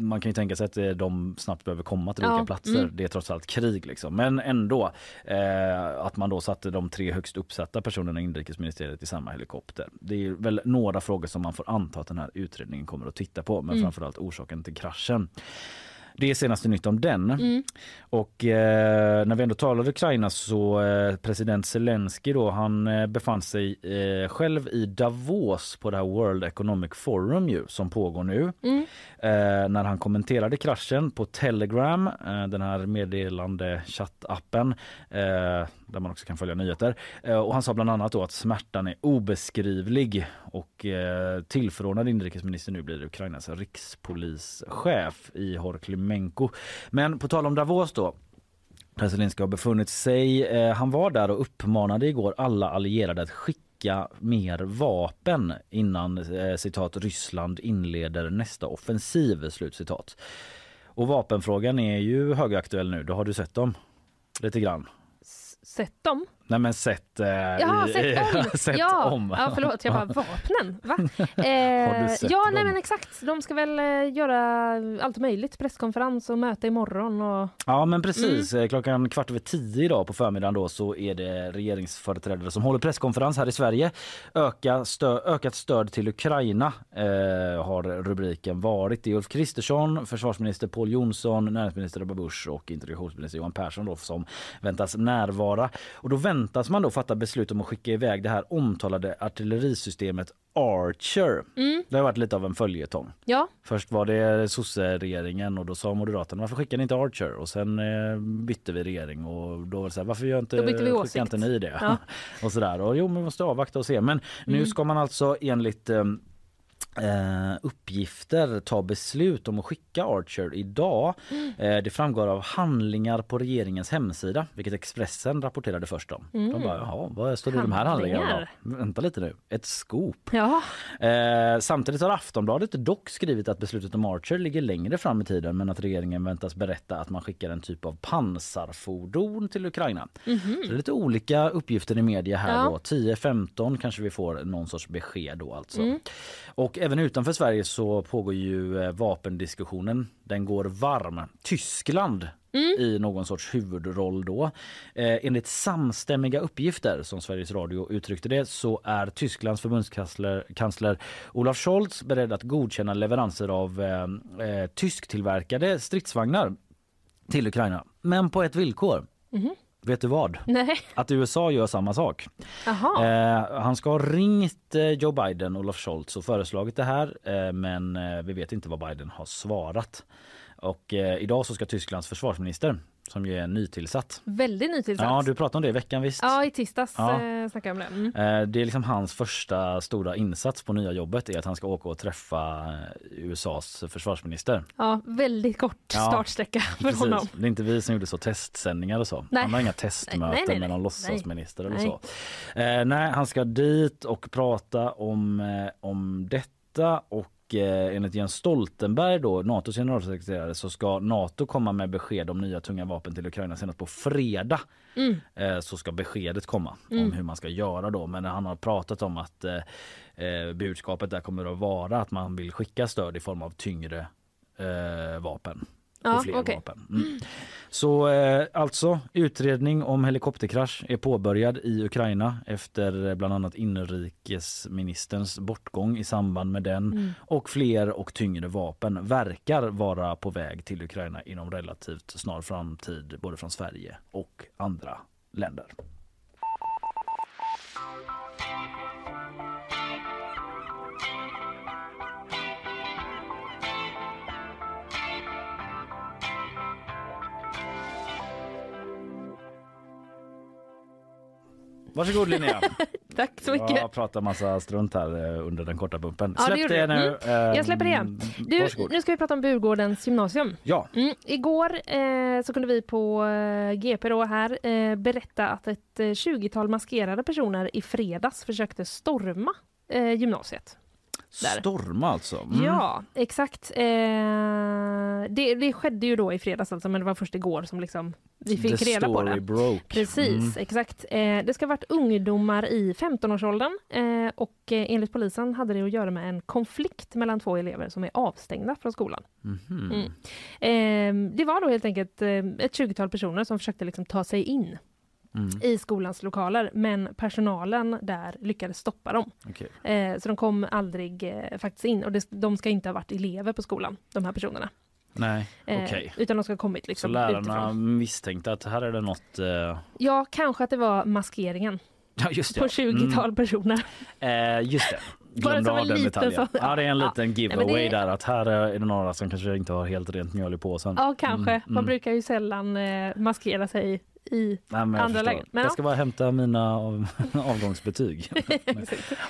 man kan ju tänka sig att de snabbt behöver komma till Ja, olika platser. mm. Det är trots allt krig liksom. Men ändå eh, att man då satte de tre högst uppsatta personerna i inrikesministeriet i samma helikopter. Det är väl några frågor som man får anta att den här utredningen kommer att titta på. Men Mm. framförallt orsaken till kraschen. Det är senaste nytt om den. Mm. Och eh, när vi ändå talar Ukraina så eh, president Zelensky då han eh, befann sig eh, själv i Davos på det här World Economic Forum ju som pågår nu. Mm. Eh, när han kommenterade kraschen på Telegram, eh, den här meddelande chattappen där man också kan följa nyheter. Och han sa bland annat då att smärtan är obeskrivlig och eh, tillförordnad inrikesminister nu blir Ukrainas rikspolischef i Jeremenko. Men på tal om Davos då där Zelenskyj har befunnit sig. Eh, han var där och uppmanade igår alla allierade att skicka mer vapen innan eh, citat Ryssland inleder nästa offensiv. Slutcitat. Och vapenfrågan är ju högaktuell nu. Då har du sett dem lite grann. Sett dem? Nej men sett, eh, Ja, i- sett om! sett ja. om. ja, förlåt, jag bara vapnen, va? Eh, ja, dem? nej men exakt. De ska väl eh, göra allt möjligt, presskonferens och möte imorgon och... Ja men precis. Eh, Klockan kvart över tio idag på förmiddagen då så är det regeringsföreträdare som håller presskonferens här i Sverige. Öka stö ökat stöd till Ukraina eh, har rubriken varit. Det är Ulf Kristersson, försvarsminister Paul Jonsson, näringsminister Ebba Busch och integrationsminister Johan Persson då, som väntas närvara. Och då väntas man då fatta beslut om att skicka iväg det här omtalade artillerisystemet Archer. Mm. Det har varit lite av en följetong. Ja, Först var det sosse-regeringen och då sa Moderaterna varför skickar ni inte Archer? Och sen eh, bytte vi regering och då var det så här, varför gör inte, Då bytte vi skickar åsikt. inte ni det? Ja. och sådär. Och jo, men vi måste avvakta och se. Men nu Mm. ska man alltså enligt eh, Eh, uppgifter ta beslut om att skicka Archer idag. Mm. Eh, det framgår av handlingar på regeringens hemsida, vilket Expressen rapporterade först om. Mm. De bara, jaha, vad står det i de här handlingarna? Handlingar. Då? Vänta lite nu, ett scoop. ja. Eh, samtidigt har Aftonbladet dock skrivit att beslutet om Archer ligger längre fram i tiden men att regeringen väntas berätta att man skickar en typ av pansarfordon till Ukraina. Så det är lite olika uppgifter i media här Ja. då. 10-15 kanske vi får någon sorts besked då alltså. Mm. Och även utanför Sverige så pågår ju eh, vapendiskussionen. Den går varm. Tyskland Mm. i någon sorts huvudroll då. Eh, enligt samstämmiga uppgifter som Sveriges Radio uttryckte det så är Tysklands förbundskansler kansler Olaf Scholz beredd att godkänna leveranser av eh, eh, tysktillverkade stridsvagnar till Ukraina. Men på ett villkor. Mhm. Vet du vad? Nej. Att USA gör samma sak. Eh, han ska ha ringt eh, Joe Biden, Olaf Scholz, och föreslagit det här. Eh, men eh, vi vet inte vad Biden har svarat. Och eh, idag så ska Tysklands försvarsminister, som ju är nytillsatt. Väldigt nytillsatt. Ja, du pratade om det i veckan visst? Ja, i tisdags Ja. eh, snackade jag om det. Mm. Eh, Det är liksom hans första stora insats på nya jobbet är att han ska åka och träffa eh, USAs försvarsminister. Ja, väldigt kort Ja, startsträcka för Precis. honom. Det är inte vi som gjorde så testsändningar och så. Nej. Han har inga testmöten Nej, nej, nej, med någon låtsasminister eller så. Eh, nej, han ska dit och prata om, eh, om detta och eh, enligt Jens Stoltenberg då, Natos generalsekreterare, så ska Nato komma med besked om nya tunga vapen till Ukraina senast på fredag. Mm. Eh, så ska beskedet komma Mm. om hur man ska göra då. Men han har pratat om att eh, eh, budskapet där kommer att vara att man vill skicka stöd i form av tyngre eh, vapen. Ja, och fler okej. vapen. Mm. Så eh, alltså utredning om helikopterkrasch är påbörjad i Ukraina efter eh, bland annat inrikesministerns bortgång i samband med den Mm. och fler och tyngre vapen verkar vara på väg till Ukraina inom relativt snar framtid både från Sverige och andra länder. Varsågod Linnea. Tack så mycket. Jag pratar massa strunt här eh, under den korta bumpen. Ja, det Släpp det nu. Mm. Jag släpper det. Ehm, Du, Varsågod. nu ska vi prata om Burgårdens gymnasium. Ja. Mm. Igår eh, så kunde vi på eh, GP då här eh, berätta att ett eh, 20-tal maskerade personer i fredags försökte storma eh, gymnasiet. Där. Storma alltså? Mm. Ja, exakt. Eh, det, det skedde ju då i fredags alltså, men det var först igår som liksom vi fick The reda på det. broke. Precis, Mm. exakt. Eh, det ska ha varit ungdomar i 15-årsåldern eh, och eh, enligt polisen hade det att göra med en konflikt mellan två elever som är avstängda från skolan. Mhm. Mm. Eh, det var då helt enkelt eh, ett 20-tal personer som försökte liksom ta sig in Mm. i skolans lokaler men personalen där lyckades stoppa dem. Okej. Eh, så de kom aldrig eh, faktiskt in och det, de ska inte ha varit elever på skolan, de här personerna. Nej, Eh. Utan de ska ha kommit Så liksom lärarna utifrån. misstänkte att här är det något... eh, Ja, kanske att det var maskeringen Ja, det. på ja. 20-tal personer. Mm. Eh, just det. Glömde av en den detaljen. sån- Ja, det är en Ja. liten giveaway det- där att här är det några som kanske inte har helt rent mjöl i påsen. Ja, kanske. Mm, Man mm. brukar ju sällan eh, maskera sig i Nej, men andra lägen. Men jag ja. ska bara hämta mina av, avgångsbetyg.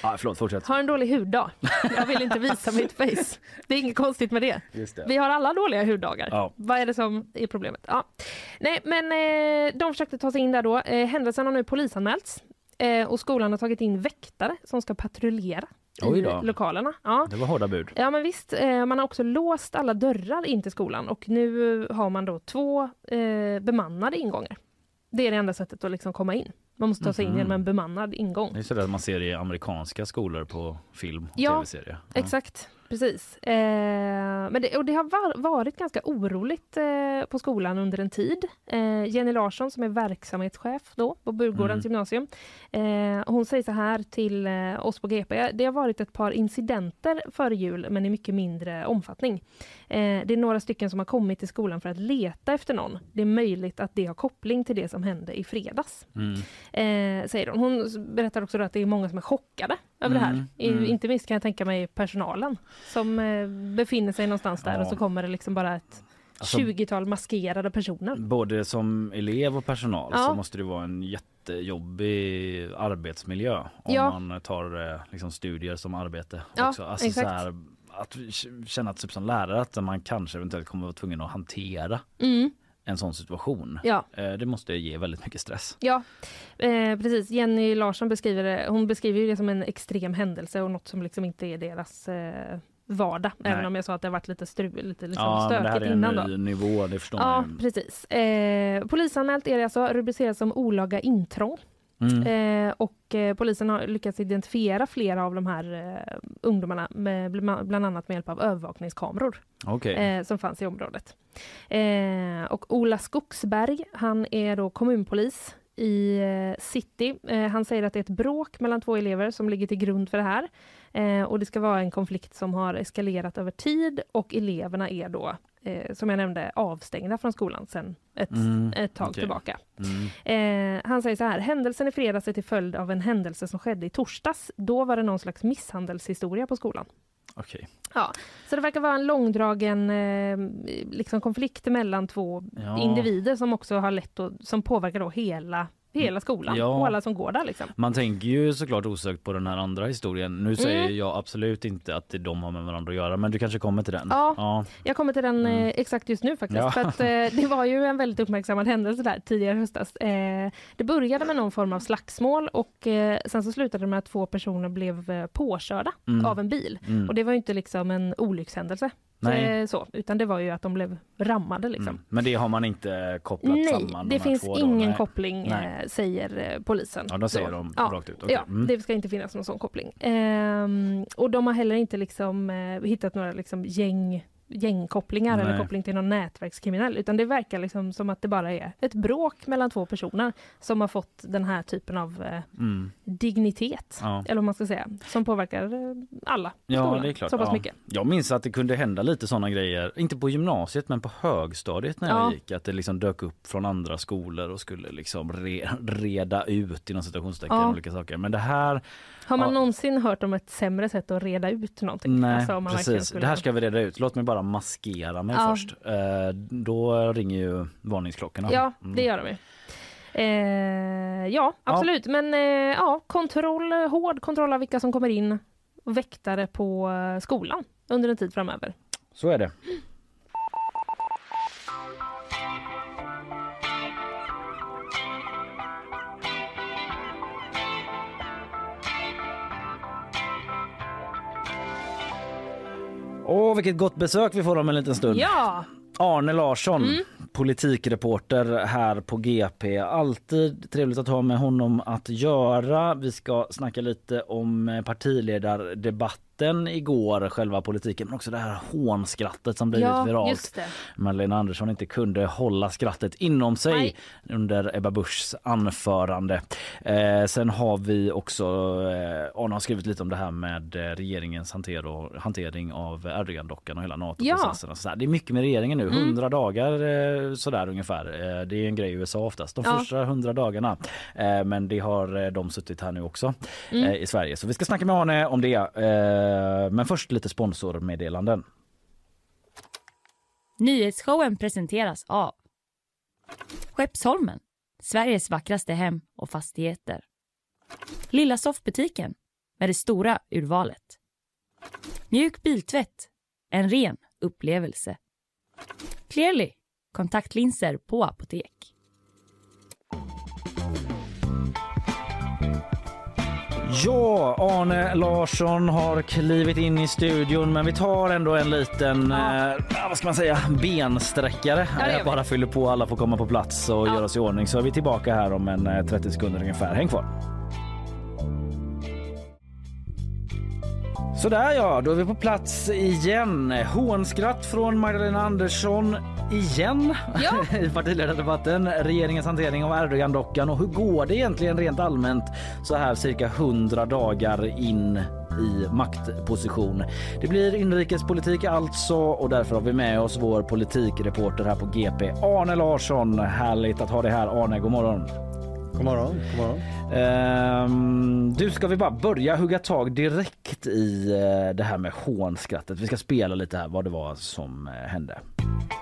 ja, förlåt, fortsätt. Har en dålig huddag. Jag vill inte visa mitt face. Det är inget konstigt med det. Det. Vi har alla dåliga huddagar. Ja. Vad är det som är problemet? Ja. Nej, men eh, de försökte ta sig in där då. Eh, händelsen har nu polisanmälts. Eh, och skolan har tagit in väktare som ska patrullera i lokalerna. Ja. Det var hårda bud. Ja men visst, man har också låst alla dörrar in till skolan och nu har man då två bemannade ingångar. Det är det enda sättet att liksom komma in. Man måste ta sig in Mhm. genom en bemannad ingång. Det är sådär man ser i amerikanska skolor på film och Ja, tv-serier. Ja. Exakt, precis. Eh, men det, och det har var, varit ganska oroligt eh, på skolan under en tid. Eh, Jenny Larsson som är verksamhetschef då på Burgårdens Mm. gymnasium. Eh, hon säger så här till eh, oss på GP. Det har varit ett par incidenter före jul men i mycket mindre omfattning. Eh, det är några stycken som har kommit till skolan för att leta efter någon. Det är möjligt att det har koppling till det som hände i fredags. Mm. Eh, säger hon. Hon berättar också att det är många som är chockade över det här. Mm, mm. Inte minst kan jag tänka mig personalen som eh, befinner sig någonstans där Ja. och så kommer det liksom bara ett Alltså- 20-tal maskerade personer. Både som elev och personal Ja. så måste det vara en jättejobbig arbetsmiljö om Ja. man tar eh, liksom studier som arbete också. Alltså exakt. så här, att känna att typ som lärare att man kanske eventuellt kommer vara tvungen att hantera Mm. en sån situation. Ja. Eh, Det måste ge väldigt mycket stress. Ja, eh, precis. Jenny Larsson beskriver det, hon beskriver det som en extrem händelse och något som liksom inte är deras eh, vardag. Nej. Även om jag sa att det har varit lite, strul, lite liksom ja, men det här stökigt är en innan då. ny nivå, det förstår Ja, man ju. precis. Eh, polisanmält är det alltså, rubriceras som olaga intrång. Mm. Eh, och eh, polisen har lyckats identifiera flera av de här eh, ungdomarna, med, bl- bland annat med hjälp av övervakningskameror Okej. eh, som fanns i området. Eh, och Ola Skogsberg, han är då kommunpolis i eh, city. Eh, han säger att det är ett bråk mellan två elever som ligger till grund för det här. Eh, och det ska vara en konflikt som har eskalerat över tid och eleverna är då, eh, som jag nämnde, avstängda från skolan sedan ett, Mm, ett tag okej. tillbaka. Mm. Eh, han säger så här, händelsen i fredags är till följd av en händelse som skedde i torsdags. Då var det någon slags misshandelshistoria på skolan. Okej. Ja, så det verkar vara en långdragen eh, liksom konflikt mellan två Ja. individer som också har lett och, som påverkar då hela, hela skolan Ja. och alla som går där. Liksom. Man tänker ju såklart osökt på den här andra historien. Nu säger Mm. jag absolut inte att det de har med varandra att göra men du kanske kommer till den? Ja. ja. Jag kommer till den eh, exakt just nu faktiskt. Ja. För att, eh, det var ju en väldigt uppmärksammad händelse där tidigare höstas. Eh, det började med någon form av slagsmål och eh, sen så slutade det med att två personer blev eh, påkörda Mm. av en bil. Mm. Och det var ju inte liksom en olyckshändelse. Nej. Eh, så, utan det var ju att de blev rammade liksom. Mm. Men det har man inte kopplat Nej, samman? det de här finns då? ingen Nej. koppling Nej. eh, säger eh, polisen. Ja, de säger Så. de ja. rakt ut. Okej. Ja, Mm. det ska inte finnas någon sån koppling. Ehm, och de har heller inte liksom, hittat några liksom, gäng gängkopplingar eller Nej. koppling till någon nätverkskriminell utan det verkar liksom som att det bara är ett bråk mellan två personer som har fått den här typen av eh, Mm. dignitet, Ja. eller vad man ska säga, som påverkar eh, alla Ja, skolan det är klart. så pass ja. mycket. Jag minns att det kunde hända lite sådana grejer, inte på gymnasiet men på högstadiet när jag Ja. gick, att det liksom dök upp från andra skolor och skulle liksom re, reda ut inom citationstecken Ja. olika saker. Men det här, Har man Ja. någonsin hört om ett sämre sätt att reda ut någonting? nej Alltså, precis, det här ska vi reda ut. Låt mig bara maskera mig Ja. först. Eh, då ringer ju varningsklockorna. Ja, Mm. det gör de ju. Eh, ja, absolut. Men eh, ja, kontroll, hård kontroll av vilka som kommer in. Väktare på eh, skolan under en tid framöver. Så är det. Åh, vilket gott besök vi får om en liten stund. Ja! Arne Larsson, Mm. politikreporter här på GP. Alltid trevligt att ha med honom att göra. Vi ska snacka lite om eh, partiledardebatten igår, själva politiken, men också det här hånskrattet som blivit Ja, viralt. Magdalena Andersson inte kunde hålla skrattet inom sig Nej. under Ebba Buschs anförande. Eh, sen har vi också, eh, Arne har skrivit lite om det här med eh, regeringens hanter hantering av Erdogan-dockan och hela NATO-processen. där. Det är mycket med regeringen nu, Mm. 100 dagar eh, sådär ungefär. Eh, det är en grej i USA oftast, de Ja. första 100 dagarna. Eh, men det har eh, de suttit här nu också Mm. i Sverige. Så vi ska snacka med Arne om det. Eh, men först lite sponsormeddelanden. Nyhetsshowen presenteras av Skeppsholmen, Sveriges vackraste hem och fastigheter. Lilla soffbutiken med det stora urvalet. Mjuk biltvätt, en ren upplevelse. Clearly, kontaktlinser på apotek. Ja, Arne Larsson har klivit in i studion men vi tar ändå en liten, eh, vad ska man säga, bensträckare. Ja, Eh, vi. Bara fyller på, alla får komma på plats och Ja. göra oss i ordning. Så är vi tillbaka här om en eh, 30 sekunder ungefär. Häng kvar. Sådär ja, då är vi på plats igen. Hånskratt från Magdalena Andersson igen Ja. i partiledardebatten. Regeringens hantering av Erdogan-dockan och hur går det egentligen rent allmänt så här cirka 100 dagar in i maktposition. Det blir inrikespolitik alltså och därför har vi med oss vår politikreporter här på GP, Arne Larsson. Härligt att ha dig här Arne, god morgon. God morgon. God morgon. Ehm, du, ska vi bara börja hugga tag direkt i eh, det här med hånskrattet. Vi ska spela lite här vad det var som eh, hände.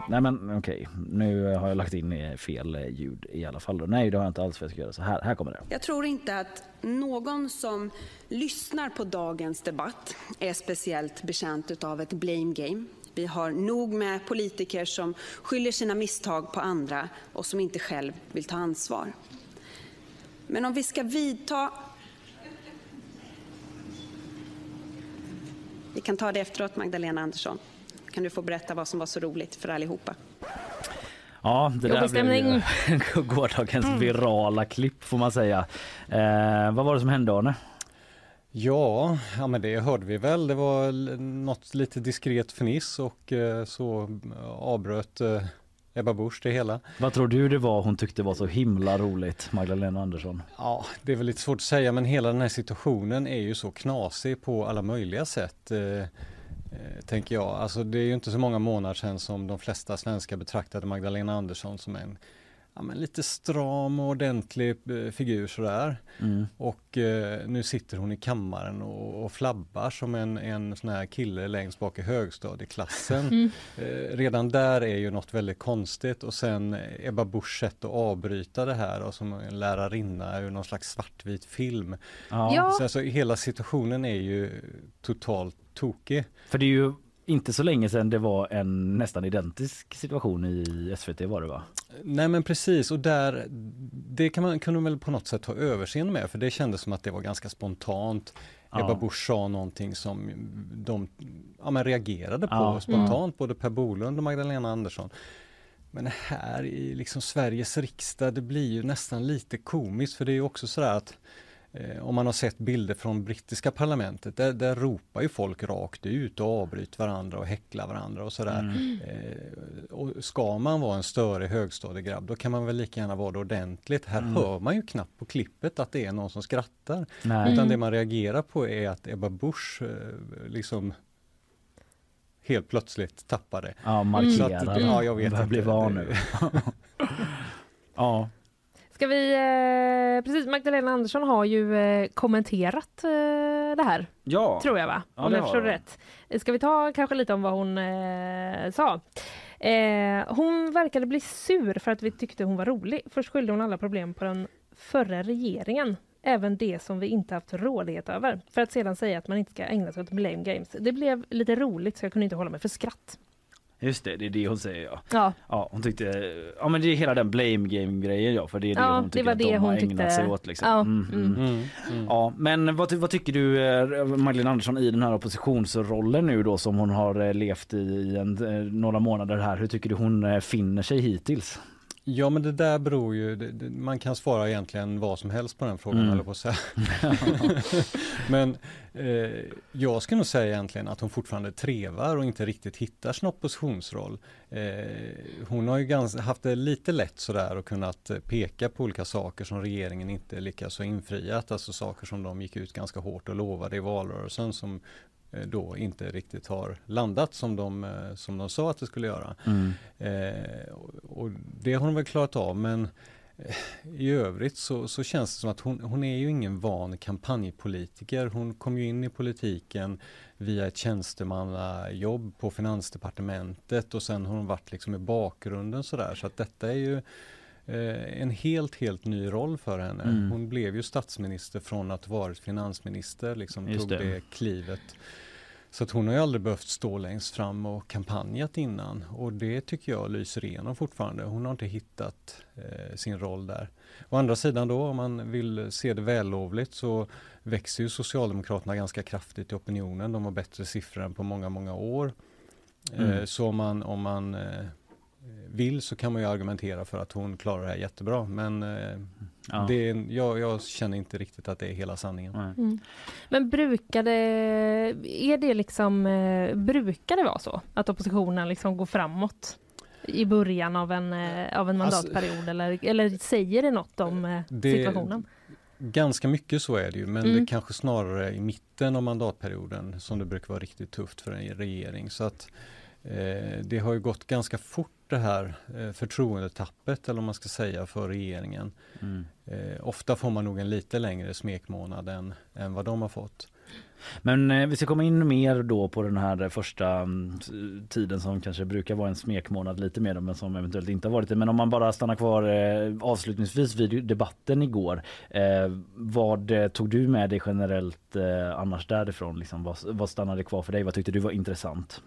Nej men okej, nu har jag lagt in eh, fel eh, ljud i alla fall. Nej, det har jag inte alls för jag ska göra så här. Här kommer det. Jag tror inte att någon som lyssnar på dagens debatt är speciellt bekänt av ett blame game. Vi har nog med politiker som skyller sina misstag på andra och som inte själv vill ta ansvar. Men om vi ska vidta... Vi kan ta det efteråt, Magdalena Andersson. Kan du få berätta vad som var så roligt för allihopa? Ja, det där blev ju gårdagens Mm. virala klipp får man säga. Eh, vad var det som hände Arne? Ja, ja, men det hörde vi väl. Det var något lite diskret fniss och eh, så avbröt eh, Ebba Busch det hela. Vad tror du det var hon tyckte var så himla roligt, Magdalena Andersson? Ja, det är väl lite svårt att säga, men hela den här situationen är ju så knasig på alla möjliga sätt. Eh, eh, tänker jag. Alltså det är ju inte så många månader sedan som de flesta svenskar betraktade Magdalena Andersson som en ja, men lite stram och ordentlig eh, figur sådär. Mm. Och eh, nu sitter hon i kammaren och, och flabbar som en, en sån här kille längst bak i högstadieklassen. Mm. Eh, redan där är ju något väldigt konstigt och sen Ebba Buschs sätt att avbryta det här och som en lärarinna ur någon slags svartvit film. Ja. Ja. Så alltså, hela situationen är ju totalt tokig. För det är ju inte så länge sedan det var en nästan identisk situation i SVT var det va? Nej men precis och där, det kan man, kunde man väl på något sätt ha överseende med för det kändes som att det var ganska spontant. Ja. Ebba Busch sa någonting som de ja, men reagerade på Ja. spontant, både Per Bolund och Magdalena Andersson. Men här i liksom Sveriges riksdag, det blir ju nästan lite komiskt för det är ju också sådär att om man har sett bilder från brittiska parlamentet, där, där ropar ju folk rakt ut och avbryter varandra och häcklar varandra och sådär. Mm. Eh, och ska man vara en störig högstadiegrabb, då kan man väl lika gärna vara det ordentligt. Här Mm. hör man ju knappt på klippet att det är någon som skrattar. Nej. Utan Mm. det man reagerar på är att Ebba Busch eh, liksom helt plötsligt tappade. Ja, markerar. att, ja, jag vet Börjar inte. bli van nu. ja. Ska vi, eh, precis, Magdalena Andersson har ju eh, kommenterat eh, det här. Ja. Tror jag va? Ja, Om jag förstår rätt. Ska vi ta kanske lite om vad hon eh, sa? Eh, hon verkade bli sur för att vi tyckte hon var rolig. Först skyllde hon alla problem på den förra regeringen. Även det som vi inte haft rådighet över. För att sedan säga att man inte ska ägna sig åt blame games. Det blev lite roligt så jag kunde inte hålla mig för skratt. Just det, det är det hon säger ja. Ja. Ja, hon tyckte, ja men det är hela den blame game grejen ja, för det är det Ja, hon det tycker var att det de har ägnat tyckte. sig åt liksom. Ja, Mm, mm. mm. Ja, men vad, vad tycker du eh, Magdalena Andersson i den här oppositionsrollen nu då som hon har eh, levt i, i en, eh, några månader här, hur tycker du hon finner sig hittills? Ja men det där beror ju, det, det, man kan svara egentligen vad som helst på den frågan Mm. eller på säga. men eh, jag skulle nog säga egentligen att hon fortfarande trevar och inte riktigt hittar sin oppositionsroll. Eh, hon har ju ganska, haft det lite lätt sådär och kunnat peka på olika saker som regeringen inte lyckas ha infriat, alltså saker som de gick ut ganska hårt och lovade i valrörelsen som då inte riktigt har landat som de, eh, som de sa att det skulle göra. Mm. Eh, och, och det har hon väl klarat av men eh, i övrigt så, så känns det som att hon, hon är ju ingen van kampanjpolitiker. Hon kom ju in i politiken via ett tjänstemannajobb på Finansdepartementet och sen har hon varit liksom i bakgrunden sådär så att detta är ju eh, en helt, helt ny roll för henne. Mm. Hon blev ju statsminister från att varit finansminister, liksom Just tog det. det klivet. Så att hon har ju aldrig behövt stå längst fram och kampanjat innan och det tycker jag lyser igenom fortfarande. Hon har inte hittat eh, sin roll där. Å andra sidan då om man vill se det vällovligt så växer ju Socialdemokraterna ganska kraftigt i opinionen. De har bättre siffror än på många, många år. Mm. Eh, så om man, om man eh, vill så kan man ju argumentera för att hon klarar det här jättebra men eh, Ja. det jag, jag känner inte riktigt att det är hela sanningen. Mm. Men brukar det, är det liksom, eh, brukar det vara så? Att oppositionen liksom går framåt? I början av en, eh, av en Alltså- mandatperiod eller, eller säger det något om eh, Det- situationen? Ganska mycket så är det ju, men Mm. det kanske snarare i mitten av mandatperioden som det brukar vara riktigt tufft för en regering. Så att eh, det har ju gått ganska fort det här eh, förtroendetappet, eller om man ska säga, för regeringen. Mm. Eh, ofta får man nog en lite längre smekmånad än, än vad de har fått. Men eh, vi ska komma in mer då på den här första mm, tiden som kanske brukar vara en smekmånad lite mer då, men som eventuellt inte har varit det. Men om man bara stannar kvar eh, avslutningsvis vid debatten igår. Eh, vad tog du med dig generellt annars därifrån? Liksom, vad, vad stannade kvar för dig? Vad tyckte du var intressant?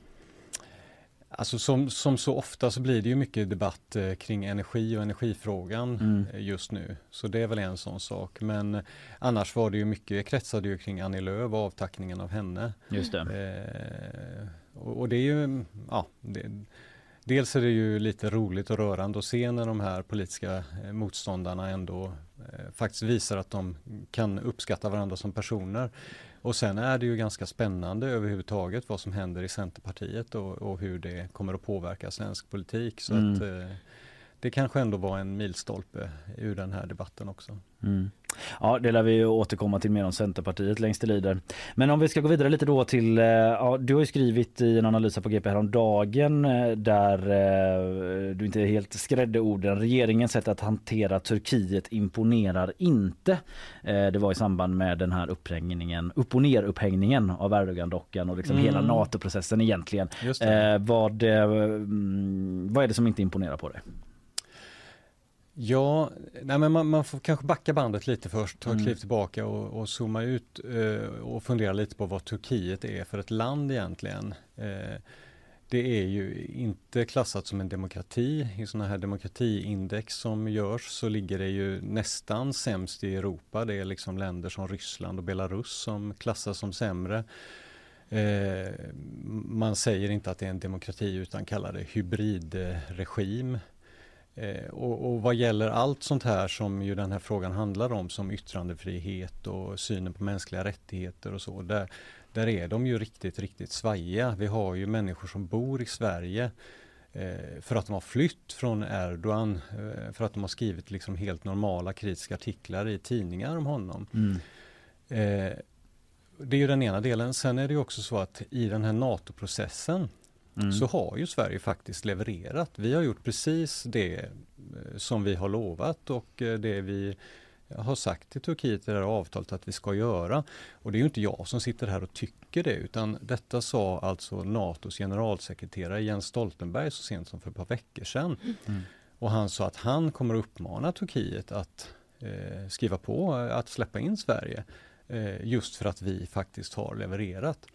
Alltså som, som så ofta så blir det ju mycket debatt eh, kring energi och energifrågan Mm. eh, just nu. Så det är väl en sån sak. Men annars var det ju mycket, kretsade ju kring Annie Lööf och avtackningen av henne. Just det. Eh, och, och det är ju, ja, det, dels är det ju lite roligt och rörande att se när de här politiska eh, motståndarna ändå eh, faktiskt visar att de kan uppskatta varandra som personer. Och sen är det ju ganska spännande överhuvudtaget vad som händer i Centerpartiet och, och hur det kommer att påverka svensk politik. Så Mm. att eh, det kanske ändå var en milstolpe ur den här debatten också. Mm. Ja, det lär vi återkomma till mer om Centerpartiet längst det lider. Men om vi ska gå vidare lite då till, eh, ja, du har ju skrivit i en analys på GP häromdagen eh, där eh, du inte helt skrädde orden. Regeringens sätt att hantera Turkiet imponerar inte. Det var i samband med den här upphängningen, upp och ner upphängningen av Erdogan-dockan och liksom Mm. hela NATO-processen egentligen. Vad, mm, vad är det som inte imponerar på dig? Ja, nej men man, man får kanske backa bandet lite först, ta ett Mm. kliv tillbaka och, och zooma ut eh, och fundera lite på vad Turkiet är för ett land egentligen. Eh, det är ju inte klassat som en demokrati. I sådana här demokratiindex som görs så ligger det ju nästan sämst i Europa. Det är liksom länder som Ryssland och Belarus som klassas som sämre. Eh, man säger inte att det är en demokrati utan kallar det hybridregim. Eh, och, och vad gäller allt sånt här som ju den här frågan handlar om som yttrandefrihet och synen på mänskliga rättigheter och så. Där, där är de ju riktigt, riktigt svajiga. Vi har ju människor som bor i Sverige eh, för att de har flytt från Erdogan, eh, för att de har skrivit liksom helt normala kritiska artiklar i tidningar om honom. Mm. Eh, det är ju den ena delen. Sen är det också så att i den här NATO-processen Mm. så har ju Sverige faktiskt levererat. Vi har gjort precis det eh, som vi har lovat och eh, det vi har sagt till Turkiet i det här avtalet att vi ska göra. Och det är ju inte jag som sitter här och tycker det utan detta sa alltså NATOs generalsekreterare Jens Stoltenberg så sent som för ett par veckor sedan. Mm. Och han sa att han kommer att uppmana Turkiet att eh, skriva på eh, att släppa in Sverige eh, just för att vi faktiskt har levererat.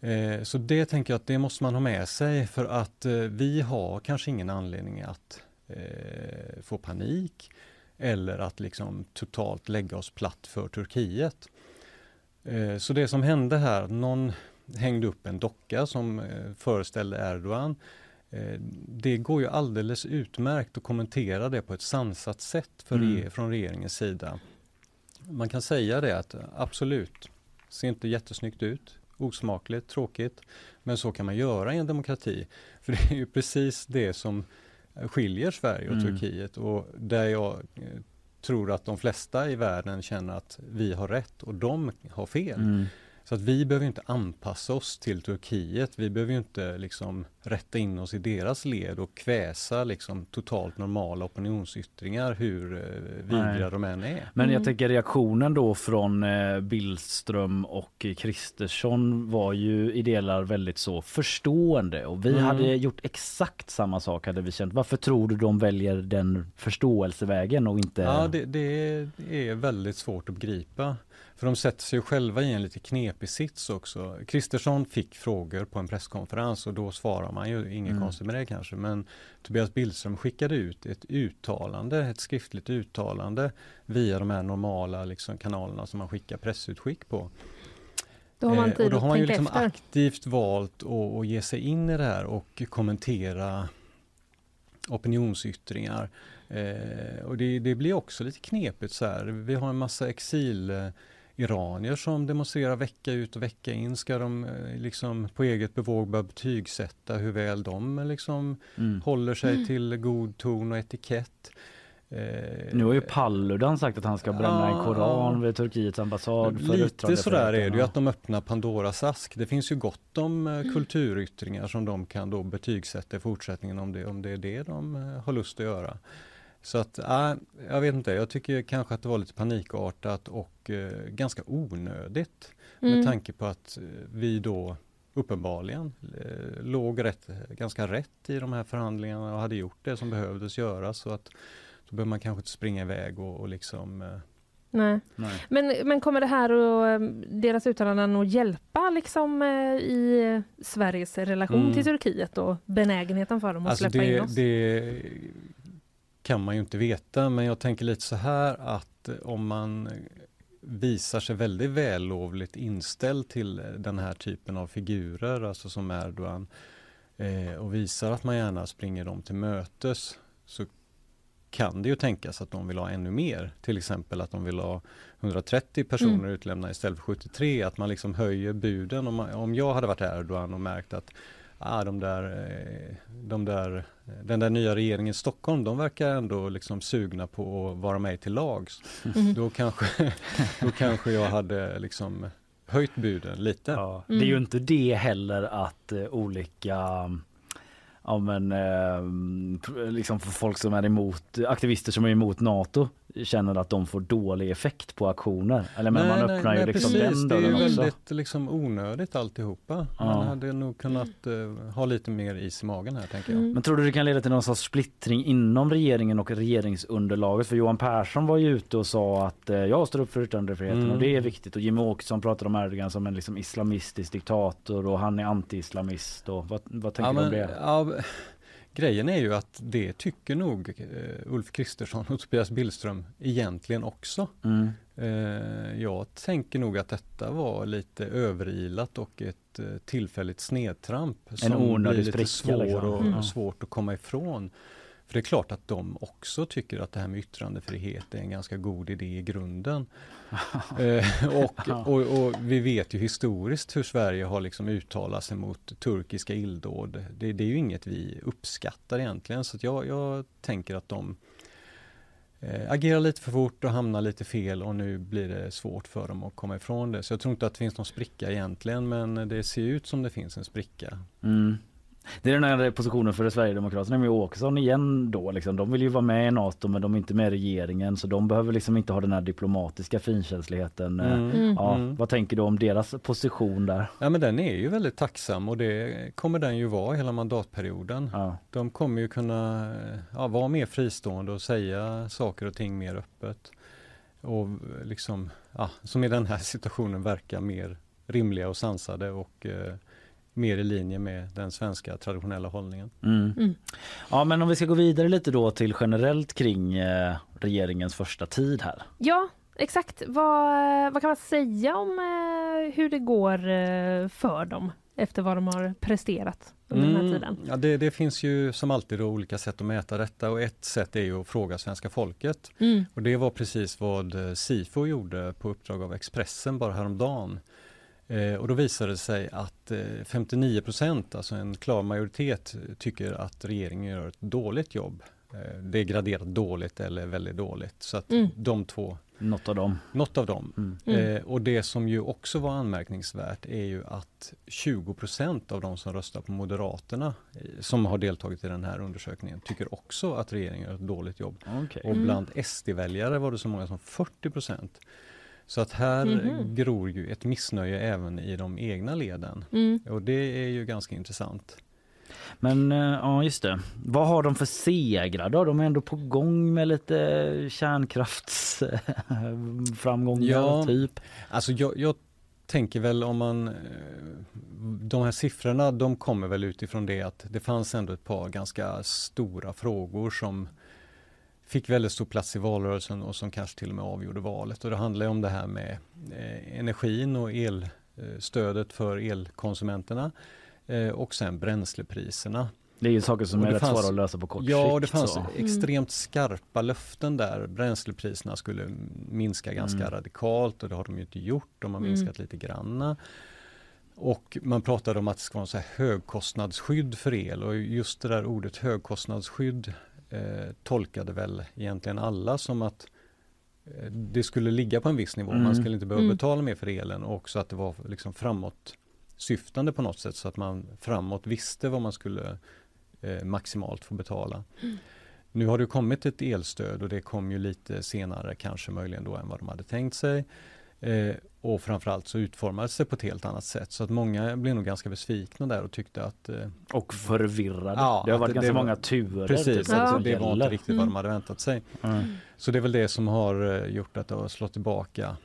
Eh, så det tänker jag att det måste man ha med sig för att eh, vi har kanske ingen anledning att eh, få panik eller att liksom totalt lägga oss platt för Turkiet. Så det som hände här, någon hängde upp en docka som föreställde Erdogan. Det går ju alldeles utmärkt att kommentera det på ett sansat sätt för Mm. från regeringens sida. Man kan säga det att absolut, ser inte jättesnyggt ut, osmakligt, tråkigt. Men så kan man göra i en demokrati. För det är ju precis det som skiljer Sverige och Mm. Turkiet och där jag eh, tror att de flesta i världen känner att vi har rätt och de har fel. Mm. Så att vi behöver inte anpassa oss till Turkiet. Vi behöver ju inte liksom rätta in oss i deras led och kväsa liksom totalt normala opinionsyttringar hur eh, vidriga de än är. Men jag Mm. tänker reaktionen då från eh, Billström och Kristersson var ju i delar väldigt så förstående och vi Mm. hade gjort exakt samma sak hade vi känt. Varför tror du de väljer den förståelsevägen och inte? Ja, det, det är väldigt svårt att begripa. För de sätter sig själva i en lite knepig sits också. Kristersson fick frågor på en presskonferens och då svarar man ju inget Mm. konstigt med det kanske. Men Tobias Billström skickade ut ett uttalande, ett skriftligt uttalande via de här normala liksom, kanalerna som man skickar pressutskick på. Då har man Eh, och då har man ju liksom efter. aktivt valt att, att ge sig in i det här och kommentera opinionsyttringar. Eh, och det, det blir också lite knepigt så här. Vi har en massa exil eh, iranier som demonstrerar vecka ut och vecka in. Ska de eh, liksom på eget bevåg börja betygsätta hur väl de eh, liksom Mm. håller sig Mm. till god ton och etikett? Eh, Nu har ju Paludan sagt att han ska bränna Ja, en koran ja. vid Turkiets ambassad. För Lite sådär är det ju att de öppnar Pandoras ask. Det finns ju gott om eh, Mm. kulturyttringar som de kan då betygsätta i fortsättningen om det, om det är det de har lust att göra. Så att, äh, jag vet inte, jag tycker kanske att det var lite panikartat och eh, ganska onödigt Mm. med tanke på att eh, vi då uppenbarligen eh, låg rätt, ganska rätt i de här förhandlingarna och hade gjort det som behövdes göras. Så att då behöver man kanske inte springa iväg och, och liksom eh, Nej. Nej. Men, men kommer det här och eh, deras uttalanden att hjälpa liksom eh, i Sveriges relation Mm. till Turkiet och benägenheten för dem att Alltså släppa in det, oss? det kan man ju inte veta, men jag tänker lite så här att om man visar sig väldigt vällovligt inställd till den här typen av figurer, alltså som Erdogan, eh, och visar att man gärna springer dem till mötes, så kan det ju tänkas att de vill ha ännu mer. Till exempel att de vill ha 130 personer Mm. utlämnade istället för 73, att man liksom höjer buden. Om, man, om jag hade varit Erdogan och märkt att ah, de där, eh, de där, den där nya regeringen i Stockholm, de verkar ändå liksom sugna på att vara med till lags. Mm. Då, kanske, då kanske jag hade liksom höjt buden lite. Ja, Mm. Det är ju inte det heller att eh, olika Ja men eh, liksom för folk som är emot, aktivister som är emot NATO känner att de får dålig effekt på aktioner. Eller men man öppnar ju liksom precis. den Det är ju dörren också. väldigt liksom onödigt alltihopa. Ja. Man hade nog kunnat eh, ha lite mer is i magen här tänker jag. Mm. Men tror du det kan leda till någon sorts splittring inom regeringen och regeringsunderlaget? För Johan Persson var ju ute och sa att eh, jag står upp för yttrandefriheten Mm. och det är viktigt. Och Jimmie Åkesson pratar om Erdogan som en liksom islamistisk diktator och han är anti-islamist. Och vad, vad tänker du om det? ja, grejen är ju att det tycker nog eh, Ulf Kristersson och Tobias Billström egentligen också. Mm. Eh, jag tänker nog att detta var lite överilat och ett eh, tillfälligt snedtramp som onödig blir lite spricka, svår liksom. och, Mm. och svårt att komma ifrån. För det är klart att de också tycker att det här med yttrandefrihet är en ganska god idé i grunden. eh, och, och, och, vi vet ju historiskt hur Sverige har liksom uttalat sig mot turkiska illdåd. Det, det är ju inget vi uppskattar egentligen så jag, jag tänker att de eh, agerar lite för fort och hamnar lite fel och nu blir det svårt för dem att komma ifrån det. Så jag tror inte att det finns någon spricka egentligen men det ser ut som det finns en spricka. Mm. Det är den här positionen för Sverigedemokraterna med Åkesson igen då liksom. De vill ju vara med i Nato men de är inte med i regeringen så de behöver liksom inte ha den här diplomatiska finkänsligheten. Mm. Eh, Ja, Mm. Vad tänker du om deras position där? Ja men den är ju väldigt tacksam och det kommer den ju vara hela mandatperioden. De kommer ju kunna ja, vara mer fristående och säga saker och ting mer öppet. Och liksom, ja, som i den här situationen verkar mer rimliga och sansade och eh, mer i linje med den svenska traditionella hållningen. Mm. Mm. Ja men om vi ska gå vidare lite då till generellt kring eh, regeringens första tid här. Ja, exakt. Vad, vad kan man säga om eh, hur det går eh, för dem efter vad de har presterat under den här Mm, tiden? Ja, det, det finns ju som alltid olika sätt att mäta detta och ett sätt är ju att fråga svenska folket. Mm. Och det var precis vad eh, Sifo gjorde på uppdrag av Expressen bara häromdagen. Eh, och då visade det sig att eh, 59 procent, alltså en klar majoritet, tycker att regeringen gör ett dåligt jobb. Eh, det är graderat dåligt eller väldigt dåligt. Så att Mm. de två Något av dem. något av dem. Mm. Eh, och det som ju också var anmärkningsvärt är ju att 20% av de som röstar på Moderaterna eh, som har deltagit i den här undersökningen tycker också att regeringen gör ett dåligt jobb. Okej. Och bland SD-väljare var det så många som 40 Så att här Mhm. gror ju ett missnöje även i de egna leden. Mm. Och det är ju ganska intressant. Men eh, ja just det. Vad har de för segrar då? De är ändå på gång med lite kärnkraftsframgångar Ja. typ. Alltså jag, jag tänker väl om man, eh, de här siffrorna de kommer väl utifrån det att det fanns ändå ett par ganska stora frågor som fick väldigt stor plats i valrörelsen och som kanske till och med avgjorde valet. Och det handlar om det här med eh, energin och elstödet för elkonsumenterna eh, och sen bränslepriserna. Det är ju saker som Och är rätt fanns- svåra att lösa på kort Ja, sikt. och det fanns så. extremt skarpa löften där. Bränslepriserna skulle minska ganska Mm. radikalt och det har de ju inte gjort. De har Mm. minskat lite granna. Och man pratade om att det ska vara så här högkostnadsskydd för el och just det där ordet högkostnadsskydd eh, tolkade väl egentligen alla som att eh, det skulle ligga på en viss nivå. Mm. Man skulle inte behöva Mm. betala mer för elen och också att det var liksom framåt syftande på något sätt så att man framåt visste vad man skulle eh, maximalt få betala. Nu har det kommit ett elstöd och det kom ju lite senare kanske möjligen då än vad de hade tänkt sig. Eh, och framförallt så utformades det på ett helt annat sätt så att många blev nog ganska besvikna där och tyckte att eh, Och förvirrade. Ja, det har varit det- ganska det var- många turer. Precis, typ, alltså, som det var inte riktigt vad de hade väntat sig. Mm. Så det är väl det som har eh, gjort att det har slått tillbaka.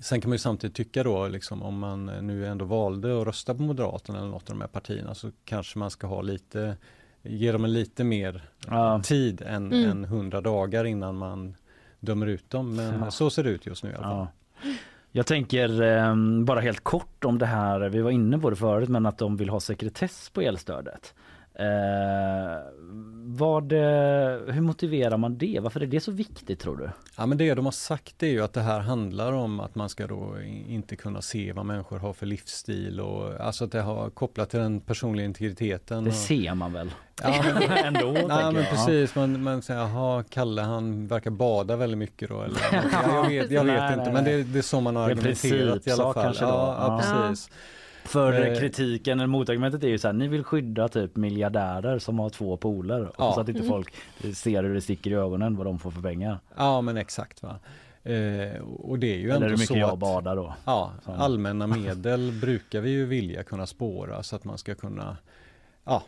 Sen kan man ju samtidigt tycka då, liksom, om man nu ändå valde att rösta på Moderaterna eller något av de här partierna så kanske man ska ha lite, ge dem en lite mer Ja. tid än, Mm. än 100 dagar innan man dömer ut dem. Men Ja. så ser det ut just nu i alla fall. Jag tänker eh, bara helt kort om det här, vi var inne på det förut, men att de vill ha sekretess på elstödet. Eh, vad, eh, hur motiverar man det? Varför är det så viktigt tror du? Ja men det de har sagt är ju att det här handlar om att man ska då inte kunna se vad människor har för livsstil och alltså att det har kopplat till den personliga integriteten. Det och, ser man väl? Ja, men, Ändå, Nej men jag. precis, man, man säger jaha, Kalle han verkar bada väldigt mycket då eller? Ja, jag vet, jag vet Nej, inte nej, men det, det är så man har argumenterat i alla fall. ja, ja, Ja. precis. För Eh. kritiken, eller motargumentet är ju så här, ni vill skydda typ miljardärer som har två poler Ja. så att inte Mm. folk ser hur det sticker i ögonen vad de får för pengar. Ja men exakt va. Eh, och det är ju Eller ändå mycket så jag att badar då. Ja, allmänna medel brukar vi ju vilja kunna spåra så att man ska kunna ja,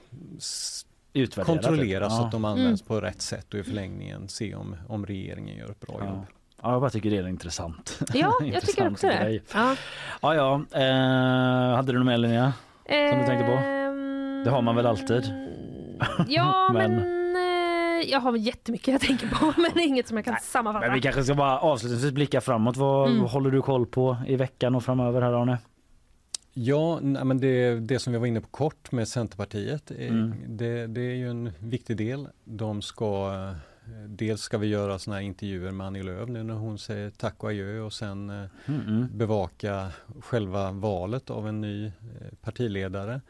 Utvärdera kontrollera typ. så Ja. att de används på rätt sätt och i förlängningen se om, om regeringen gör ett bra Ja. jobb. Ja, jag bara tycker det är intressant. Ja, jag tycker också det. grej. Ja. Ja, ja. Eh, hade du något mer Linnea? Som du tänkte på? Ehm, Det har man väl alltid? Ja, men, Men- eh, jag har jättemycket jag tänker på, men inget som jag kan sammanfatta. Men vi kanske ska bara avslutningsvis blicka framåt. Vad Mm. håller du koll på i veckan och framöver här Arne? Ja, nej, men det, det som vi var inne på kort med Centerpartiet, är, Mm. det, det är ju en viktig del. De ska, eh, dels ska vi göra såna här intervjuer med Annie Lööf nu när hon säger tack och adjö och sen eh, Mm, mm. bevaka själva valet av en ny eh, partiledare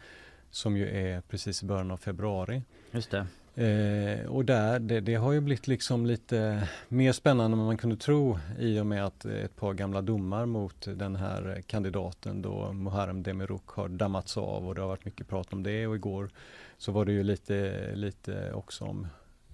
som ju är precis i början av februari. Just det. Eh, och där, det, det har ju blivit liksom lite mer spännande än man kunde tro i och med att ett par gamla domar mot den här kandidaten då Muharrem Demirok har dammats av och det har varit mycket prat om det och igår så var det ju lite, lite också om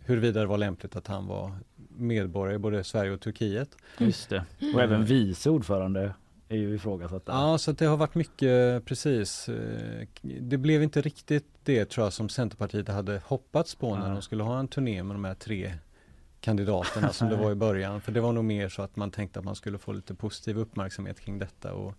huruvida det var lämpligt att han var medborgare i både Sverige och Turkiet. Just det. Och även vice ordförande är ju ifrågasatt. där. Ja, så att det har varit mycket precis. eh, Det blev inte riktigt det tror jag som Centerpartiet hade hoppats på när Nej. de skulle ha en turné med de här tre kandidaterna som det var i början. För det var nog mer så att man tänkte att man skulle få lite positiv uppmärksamhet kring detta och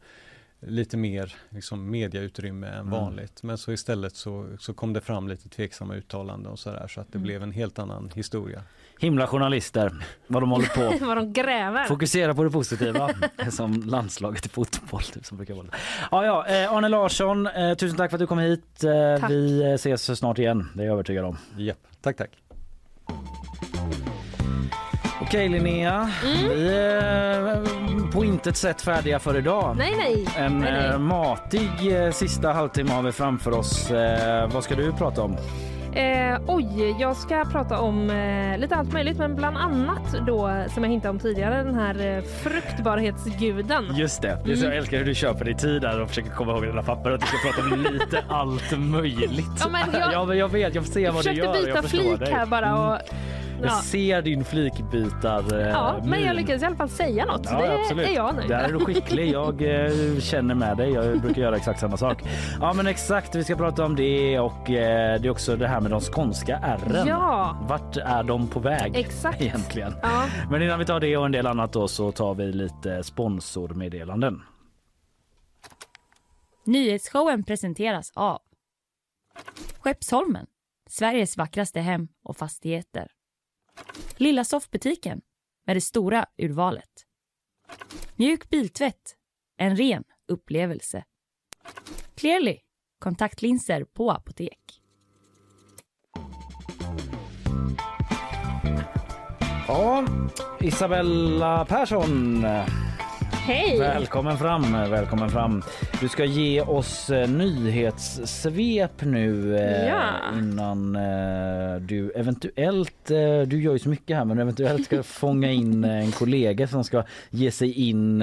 lite mer liksom, mediautrymme än Mm. vanligt. Men så istället så, så kom det fram lite tveksamma uttalanden och sådär så att det Mm. blev en helt annan historia. Himla journalister, vad de håller på. Vad de gräver. Fokusera på det positiva som landslaget i fotboll. Typ, som brukar vara. Ja, ja, eh, Arne Larsson, eh, tusen tack för att du kom hit. Eh, vi eh, ses snart igen, det är jag övertygad om. Japp, tack tack. Okej Linnea, vi är på intet sätt färdiga för idag. Nej, nej. En nej, nej. eh, matig eh, sista halvtimme har vi framför oss. Eh, vad ska du prata om? Eh, oj, jag ska prata om eh, lite allt möjligt, men bland annat då som jag hintade om tidigare, den här eh, fruktbarhetsguden. Just det, är så jag älskar hur du köper dig tid där och försöker komma ihåg dina papper att du ska prata om lite allt möjligt. Ja, men jag- ja, men jag vet, jag ser Jag vad du försökte gör. byta jag förstår flik dig. här bara och... Jag Ja. ser din flikbitar. eh, Ja, men jag min. lyckades i alla fall säga något. Ja, det absolut. är jag nöjd Där är du skicklig. Jag eh, känner med dig. Jag brukar göra exakt samma sak. Ja, men exakt. Vi ska prata om det och eh, det är också det här med de skånska ärren. Ja. Vart är de på väg Exakt. egentligen? Ja. Men innan vi tar det och en del annat då så tar vi lite sponsormeddelanden. Nyhetsshowen presenteras av Skeppsholmen, Sveriges vackraste hem och fastigheter. Lilla soffbutiken med det stora urvalet. Mjuk biltvätt, en ren upplevelse. Clearly, kontaktlinser på apotek. Ja, Isabella Persson. Hej! Välkommen fram, välkommen fram. Du ska ge oss eh, nyhetssvep nu eh, Ja. innan eh, du eventuellt, du gör ju så mycket här men eventuellt ska fånga in en kollega som ska ge sig in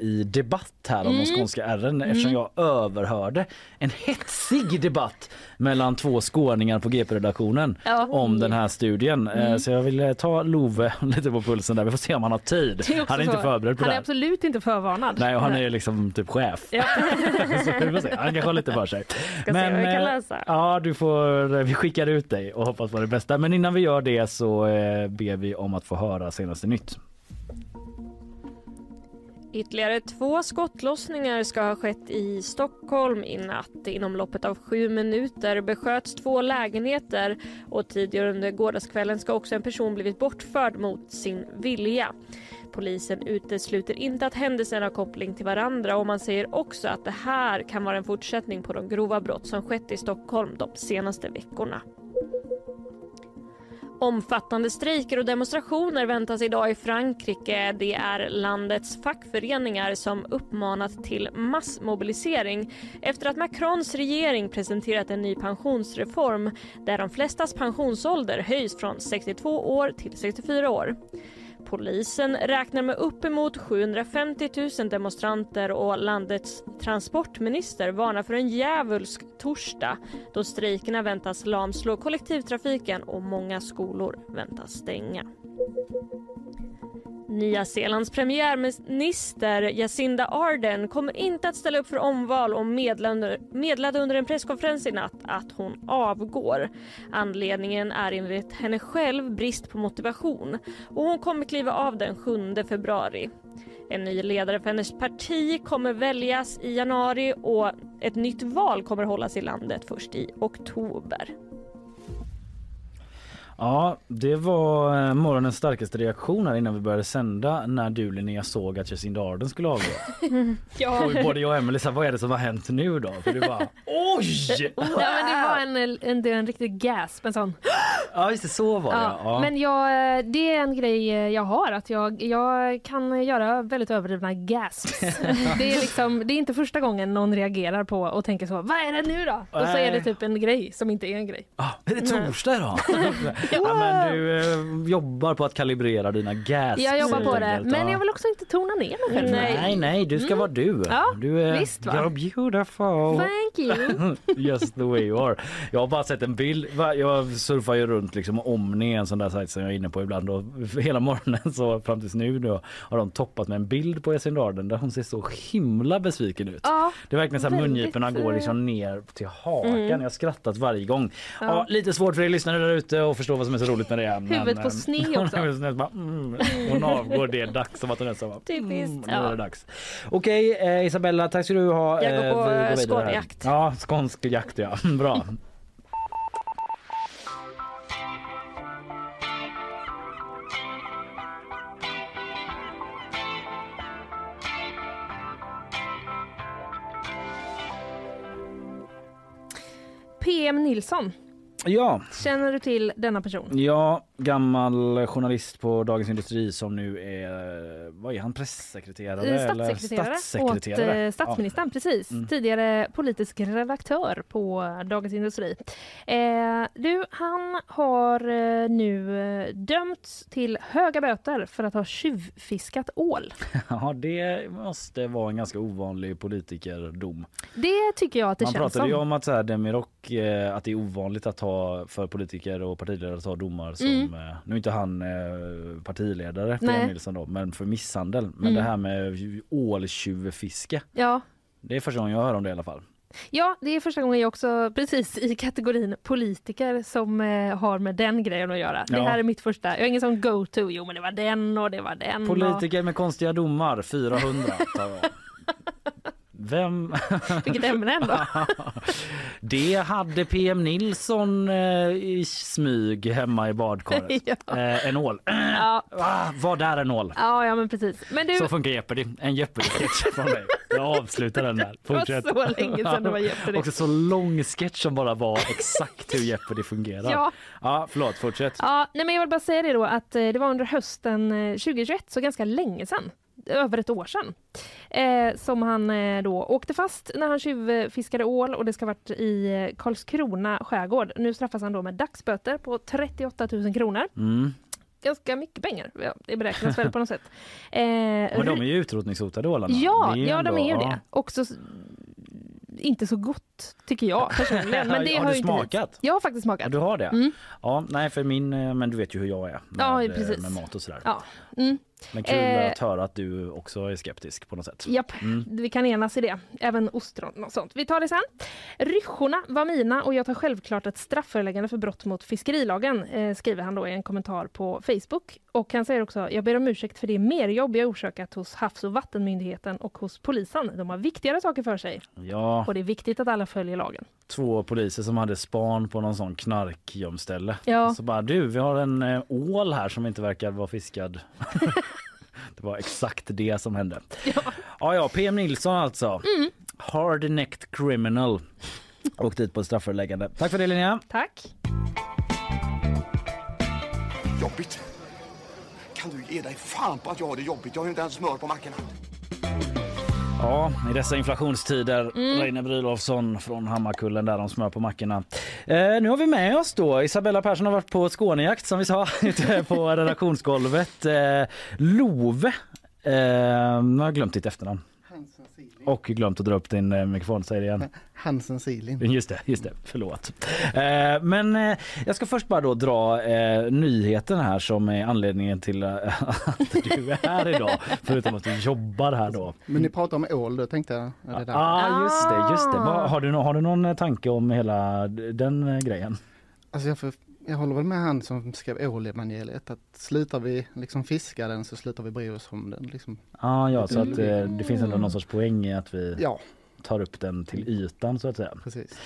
i debatt här om de Mm. skånska ärren eftersom jag överhörde en hetsig debatt mellan två skåningar på GP-redaktionen Ja. om den här studien. Mm. Så jag vill ta Love lite på pulsen där. Vi får se om han har tid. Är Han är inte förberedd på Han det är här. absolut inte förvarnad. Nej, och han är ju liksom typ chef. Ja. så vi får se. Han kanske har lite för sig. Ska se vad vi kan eh, lösa. Ja, du får, eh, vi skickar ut dig och hoppas på det bästa. Men innan vi gör det så eh, ber vi om att få höra senaste nytt. Ytterligare två skottlossningar ska ha skett i Stockholm i natt. Inom loppet av sju minuter besköts två lägenheter och tidigare under gårdagskvällen ska också en person blivit bortförd mot sin vilja. Polisen utesluter inte att händelserna har koppling till varandra och man säger också att det här kan vara en fortsättning på de grova brott som skett i Stockholm de senaste veckorna. Omfattande strejker och demonstrationer väntas idag i Frankrike. Det är landets fackföreningar som uppmanat till massmobilisering efter att Macrons regering presenterat en ny pensionsreform där de flestas pensionsålder höjs från 62 år till 64 år. Polisen räknar med uppemot 750 000 demonstranter och landets transportminister varnar för en djävulsk torsdag då strejkerna väntas lamslå kollektivtrafiken och många skolor väntas stänga. Nya Zeelands premiärminister Jacinda Ardern kommer inte att ställa upp för omval och meddelade under en presskonferens i natt att hon avgår. Anledningen är enligt henne själv brist på motivation och hon kommer kliva av den 7 februari. En ny ledare för hennes parti kommer väljas i januari och ett nytt val kommer hållas i landet först i oktober. Ja, det var eh, morgonens starkaste reaktion här innan vi började sända när du Linnea såg att Jacinda Ardern skulle avgå. ja. Och både jag och Emelie sa vad är det som har hänt nu då? För du bara oj! Ja, men det var en, en, en riktig gasp, en sån. Ja just det, så var det. Ja, Ja. Men jag, det är en grej jag har, att jag, jag kan göra väldigt överdrivna gasps. det, är liksom, det är inte första gången någon reagerar på och tänker så, vad är det nu då? Och så är det typ en grej som inte är en grej. Ah, är det torsdag idag? ja, men du eh, jobbar på att kalibrera dina gas. Jag jobbar på det, men ja. jag vill också inte tona ner mig själv. Nej, nej, du ska Mm. vara du. Ja, du är visst, va? you're beautiful. Thank you. Just the way you are. Jag har bara sett en bild. Va, Jag surfar ju runt liksom Omni, en sån där sajt som jag är inne på ibland och hela morgonen så fram tills nu då har de toppat med en bild på Jacinda Ardern där hon ser så himla besviken ut. Ja, Det är verkligen så här väldigt, mungiporna går liksom ner till hakan. Mm. Jag har skrattat varje gång. Ja. lite svårt för er lyssnare där ute att förstå vad som är så roligt med det. Huvudet på sned också. bara, mm, hon avgår, det är dags. Som att hon är så bara, Typiskt. mm, Ja. dags. Okej eh, Isabella, tack ska du ha. Jag går Eh, på, eh, skånejakt. Ja, skånsk jakt ja. Bra. PM Nilsson, Ja, känner du till denna person? Ja, gammal journalist på Dagens Industri som nu är, vad är han, pressekreterare? Eh, eller Statssekreterare, statssekreterare? åt eh, statsministern, precis. Mm. Tidigare politisk redaktör på Dagens Industri. Eh, du, han har eh, nu eh, dömts till höga böter för att ha tjuvfiskat ål. Ja, det måste vara en ganska ovanlig politikerdom. Det tycker jag att det Man känns pratade som. ju om att, så här, Demirok, eh, att det är ovanligt att ha för politiker och partiledare att ha domar som, Mm. eh, nu är inte han eh, partiledare. PM Nilsson då, men för misshandel. Men Mm. det här med åltjuvfiske, Ja. det är första gången jag hör om det i alla fall. ja, det är första gången jag också precis i kategorin politiker som eh, har med den grejen att göra. Det Ja. här är mitt första. Jag har ingen sån go-to. Jo, men det var den och det var den. Och... Politiker med konstiga domar, 400 tar jag. Vem? Vilket ämne ändå. Det hade PM Nilsson eh, i smyg hemma i badkaret. Ja. Eh, en ål. Ja. Ah, vad där en ål? Ja, ja men precis. Men du, Så funkar Jeopardy. En Jeopardy-sketch från mig. Jag avslutar den där. var Fortsätt. så länge sedan det var Jeopardy. Också så lång sketch som bara var exakt hur Jeopardy fungerar. Ja. ja förlåt, fortsätt. Ja, nej men jag vill bara säga det då att eh, det var under hösten eh, 2021, så ganska länge sedan, över ett år sedan, eh, som han eh, då åkte fast när han tjuvfiskade ål och det ska ha varit i eh, Karlskrona skärgård. Nu straffas han då med dagsböter på 38 000 kronor. Mm. Ganska mycket pengar, ja, det beräknas väl på något sätt. Eh, Men de är ju utrotningshotade ålarna. Ja, ja de är ju ändå- det. Också inte så gott tycker jag personligen. Men det Har hör du ju inte smakat? Jag har faktiskt smakat. Du har det? Mm. Ja, nej för min, eh, men du vet ju hur jag är med, Ja, eh, precis. med mat och sådär. Ja. Mm. Men kul Eh, att höra att du också är skeptisk på något sätt. Japp, Mm. vi kan enas i det. Även ostron och sånt. Vi tar det sen. Ryschorna var mina och jag tar självklart ett strafföreläggande för brott mot fiskerilagen, eh, skriver han då i en kommentar på Facebook. Och han säger också, jag ber om ursäkt för det merjobb jag orsakat hos Havs och vattenmyndigheten och hos polisen. De har viktigare saker för sig Ja, och det är viktigt att alla följer lagen. två poliser som hade span på någon sån knarkgömställe. Ja. Så bara du, vi har en eh, ål här som inte verkar vara fiskad. det var exakt det som hände. Ja, ja, PM Nilsson alltså. Mm. Hard-necked criminal. Och dit på ett strafföreläggande. Tack för det Linnea. Tack. Jobbigt. Kan du ge dig fan på att jag har det jobbigt? Jag har ju inte ens smör på mackorna. Ja, i dessa inflationstider. Mm. Reine Brynolfsson från Hammarkullen där de smör på mackorna. Eh, nu har vi med oss då Isabella Persson har varit på Skånejakt som vi sa ute på redaktionsgolvet. Eh, Love. Eh, nu har jag glömt ditt efternamn. Och glömt att dra upp din eh, mikrofon, säg det igen. Hansen Silin. Just det, just det. Förlåt. Eh, men eh, jag ska först bara då dra eh, nyheten här som är anledningen till eh, att du är här idag. Förutom att du jobbar här då. Men ni pratar om ål, då tänkte jag. Det där? ah, just det, just det. Har, du, nå- har du någon tanke om hela d- den eh, grejen? Alltså jag, för, jag håller väl med han som skrev ålevangeliet att slutar vi liksom fiska den så slutar vi bry oss om den. Liksom. Ah, ja, så Mm. att eh, det finns ändå någon sorts poäng i att vi... Ja, tar upp den till ytan så att säga. Precis.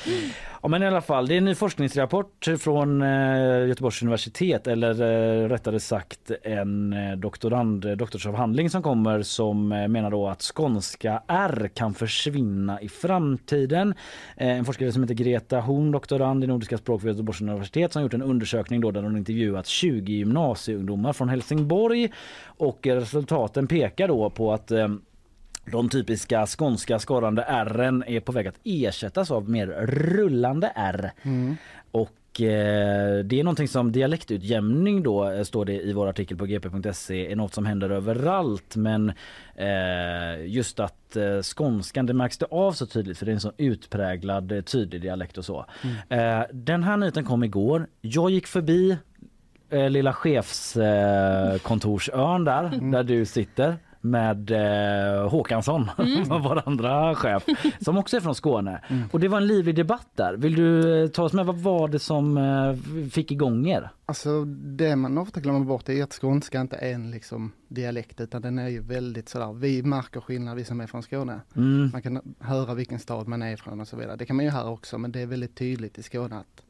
Ja, men i alla fall, det är en ny forskningsrapport från eh, Göteborgs universitet eller eh, rättare sagt en eh, doktorand, doktorsavhandling som kommer som menar då att skånska R kan försvinna i framtiden. En forskare som heter Greta Horn, doktorand i nordiska språk vid Göteborgs universitet som gjort en undersökning då där hon intervjuat 20 gymnasieungdomar från Helsingborg och resultaten pekar då på att de typiska skånska skorrande r är på väg att ersättas av mer rullande r. Mm. Och eh, det är någonting som dialektutjämning då eh, står det i vår artikel på gp.se är något som händer överallt men eh, just att skånskan det märks det av så tydligt för det är en så utpräglad tydlig dialekt och så. Eh, den här nyheten kom igår. Jag gick förbi lilla chefskontorsön kontorsön där där du sitter med eh, Håkansson, Mm. vår andra chef, som också är från Skåne. Och det var en livlig debatt där. Vill du eh, ta oss med, vad var det som eh, fick igång er? Alltså det man ofta glömmer bort är att skånska inte är en liksom dialekt utan den är ju väldigt sådär, vi märker skillnad vi som är från Skåne. Mm. Man kan höra vilken stad man är ifrån och så vidare. Det kan man ju höra också men det är väldigt tydligt i Skåne att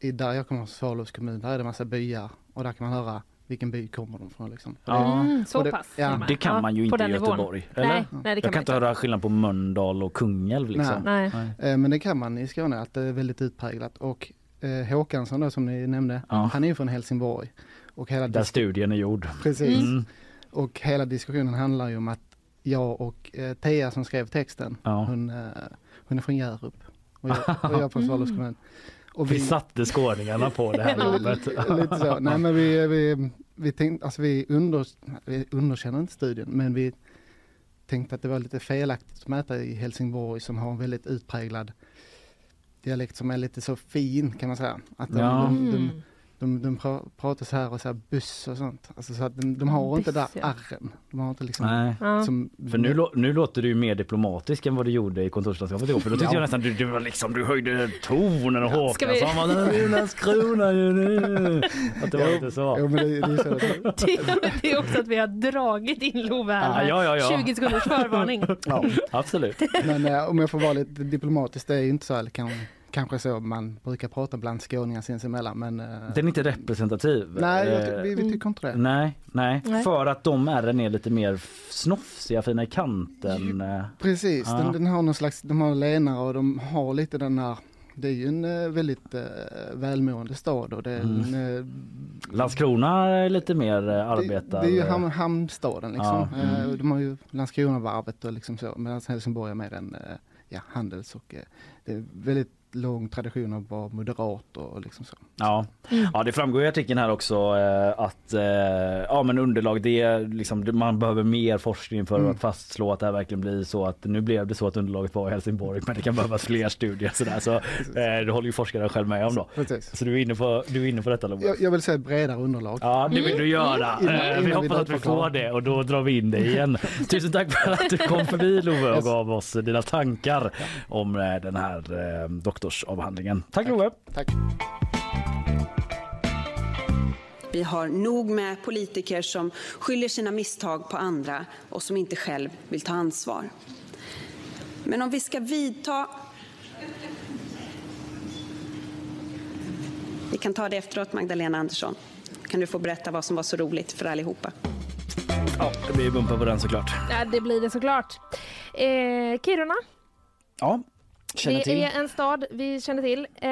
i där jag kommer från Svalövs kommun, där är det massa byar och där kan man höra vilken by kommer de från liksom. Det- Mm, så det, pass. Ja, Det kan Ja, man ju inte i. Göteborg. Eller? Nej, nej, det jag kan inte höra skillnad på Mölndal och Kungälv. Liksom. Nej. Eh, Men det kan man i Skåne, att det är väldigt utpräglat. Och eh, Håkansson då som ni nämnde, Ja. han är ju från Helsingborg. Och hela Där studien är gjord. Precis. Mm. Och hela diskussionen handlar ju om att jag och eh, Thea som skrev texten, Ja. hon, eh, hon är från Hjärup. Och jag, och jag från Svalövs kommun. Och Vi satte skåningarna på det här jobbet. Lite så. Nej men vi, vi, vi tänkte, alltså vi, under, vi underkänner inte studien men vi tänkte att det var lite felaktigt att mäta i Helsingborg som har en väldigt utpräglad dialekt som är lite så fin kan man säga. Att de, Ja. de, de, Mm. De, de pra- pratar så här och så här buss och sånt. Alltså så att de, de har inte där Buss, ja. arren. De har inte liksom Nej. Ja. som, För nu, nu låter du ju mer diplomatisk än vad du gjorde i kontorslandskapet igår. För då tyckte Ja. jag nästan du, du, var liksom, du höjde tonen och Ska vi- Håkansson var "Det är Landskrona ju nu. Att det var lite så. Jo men det, det är så. Det, det är också att vi har dragit in Love här Ja, ja, ja, ja. 20 sekunders förvarning. Ja. Absolut. Men eh, om jag får vara lite diplomatisk, det är ju inte så, eller kan, kanske så man brukar prata bland skåningar sinsemellan men eh, Den är inte representativ. Nej, jag, Eh, vi, vi tycker inte det. Nej, nej, Nej. för att de ärren är lite mer snofsiga, fina i kanten. eh. Precis, Ja. den, den har någon slags, de har lenare och de har lite den här det är ju en väldigt eh, välmående stad och det är en, Mm. Landskrona är lite mer arbetar... det, det är ju ham, hamnstaden liksom. Ja, mm. De har ju Landskronavarvet och liksom så medan Helsingborg är mer en ja, handels och det är väldigt lång tradition av att vara moderat och liksom så. Ja. ja, det framgår i artikeln här också eh, att eh, ja, men underlag det är liksom, man behöver mer forskning för Mm. att fastslå att det här verkligen blir så att nu blev det så att underlaget var i Helsingborg men det kan behövas fler studier sådär så eh, det håller ju forskaren själv med om då. Precis. Så du är inne på, du är inne på detta? Jag, jag vill säga ett bredare underlag. Ja, det vill du göra. Innan- Eh, innan vi vi hoppas att vi drar på får det och då drar vi in det igen. Tusen tack för att du kom förbi Love och gav oss dina tankar om eh, den här eh, doktorsavhandlingen. Tack Love! Tack. Vi har nog med politiker som skyller sina misstag på andra och som inte själv vill ta ansvar. Men om vi ska vidta... Vi kan ta det efteråt, Magdalena Andersson. Kan du få berätta vad som var så roligt för allihopa? Ja, det blir bumpa på den såklart. Ja, det blir det såklart. Eh, Kiruna, Ja, känner det till. är en stad vi känner till. Eh,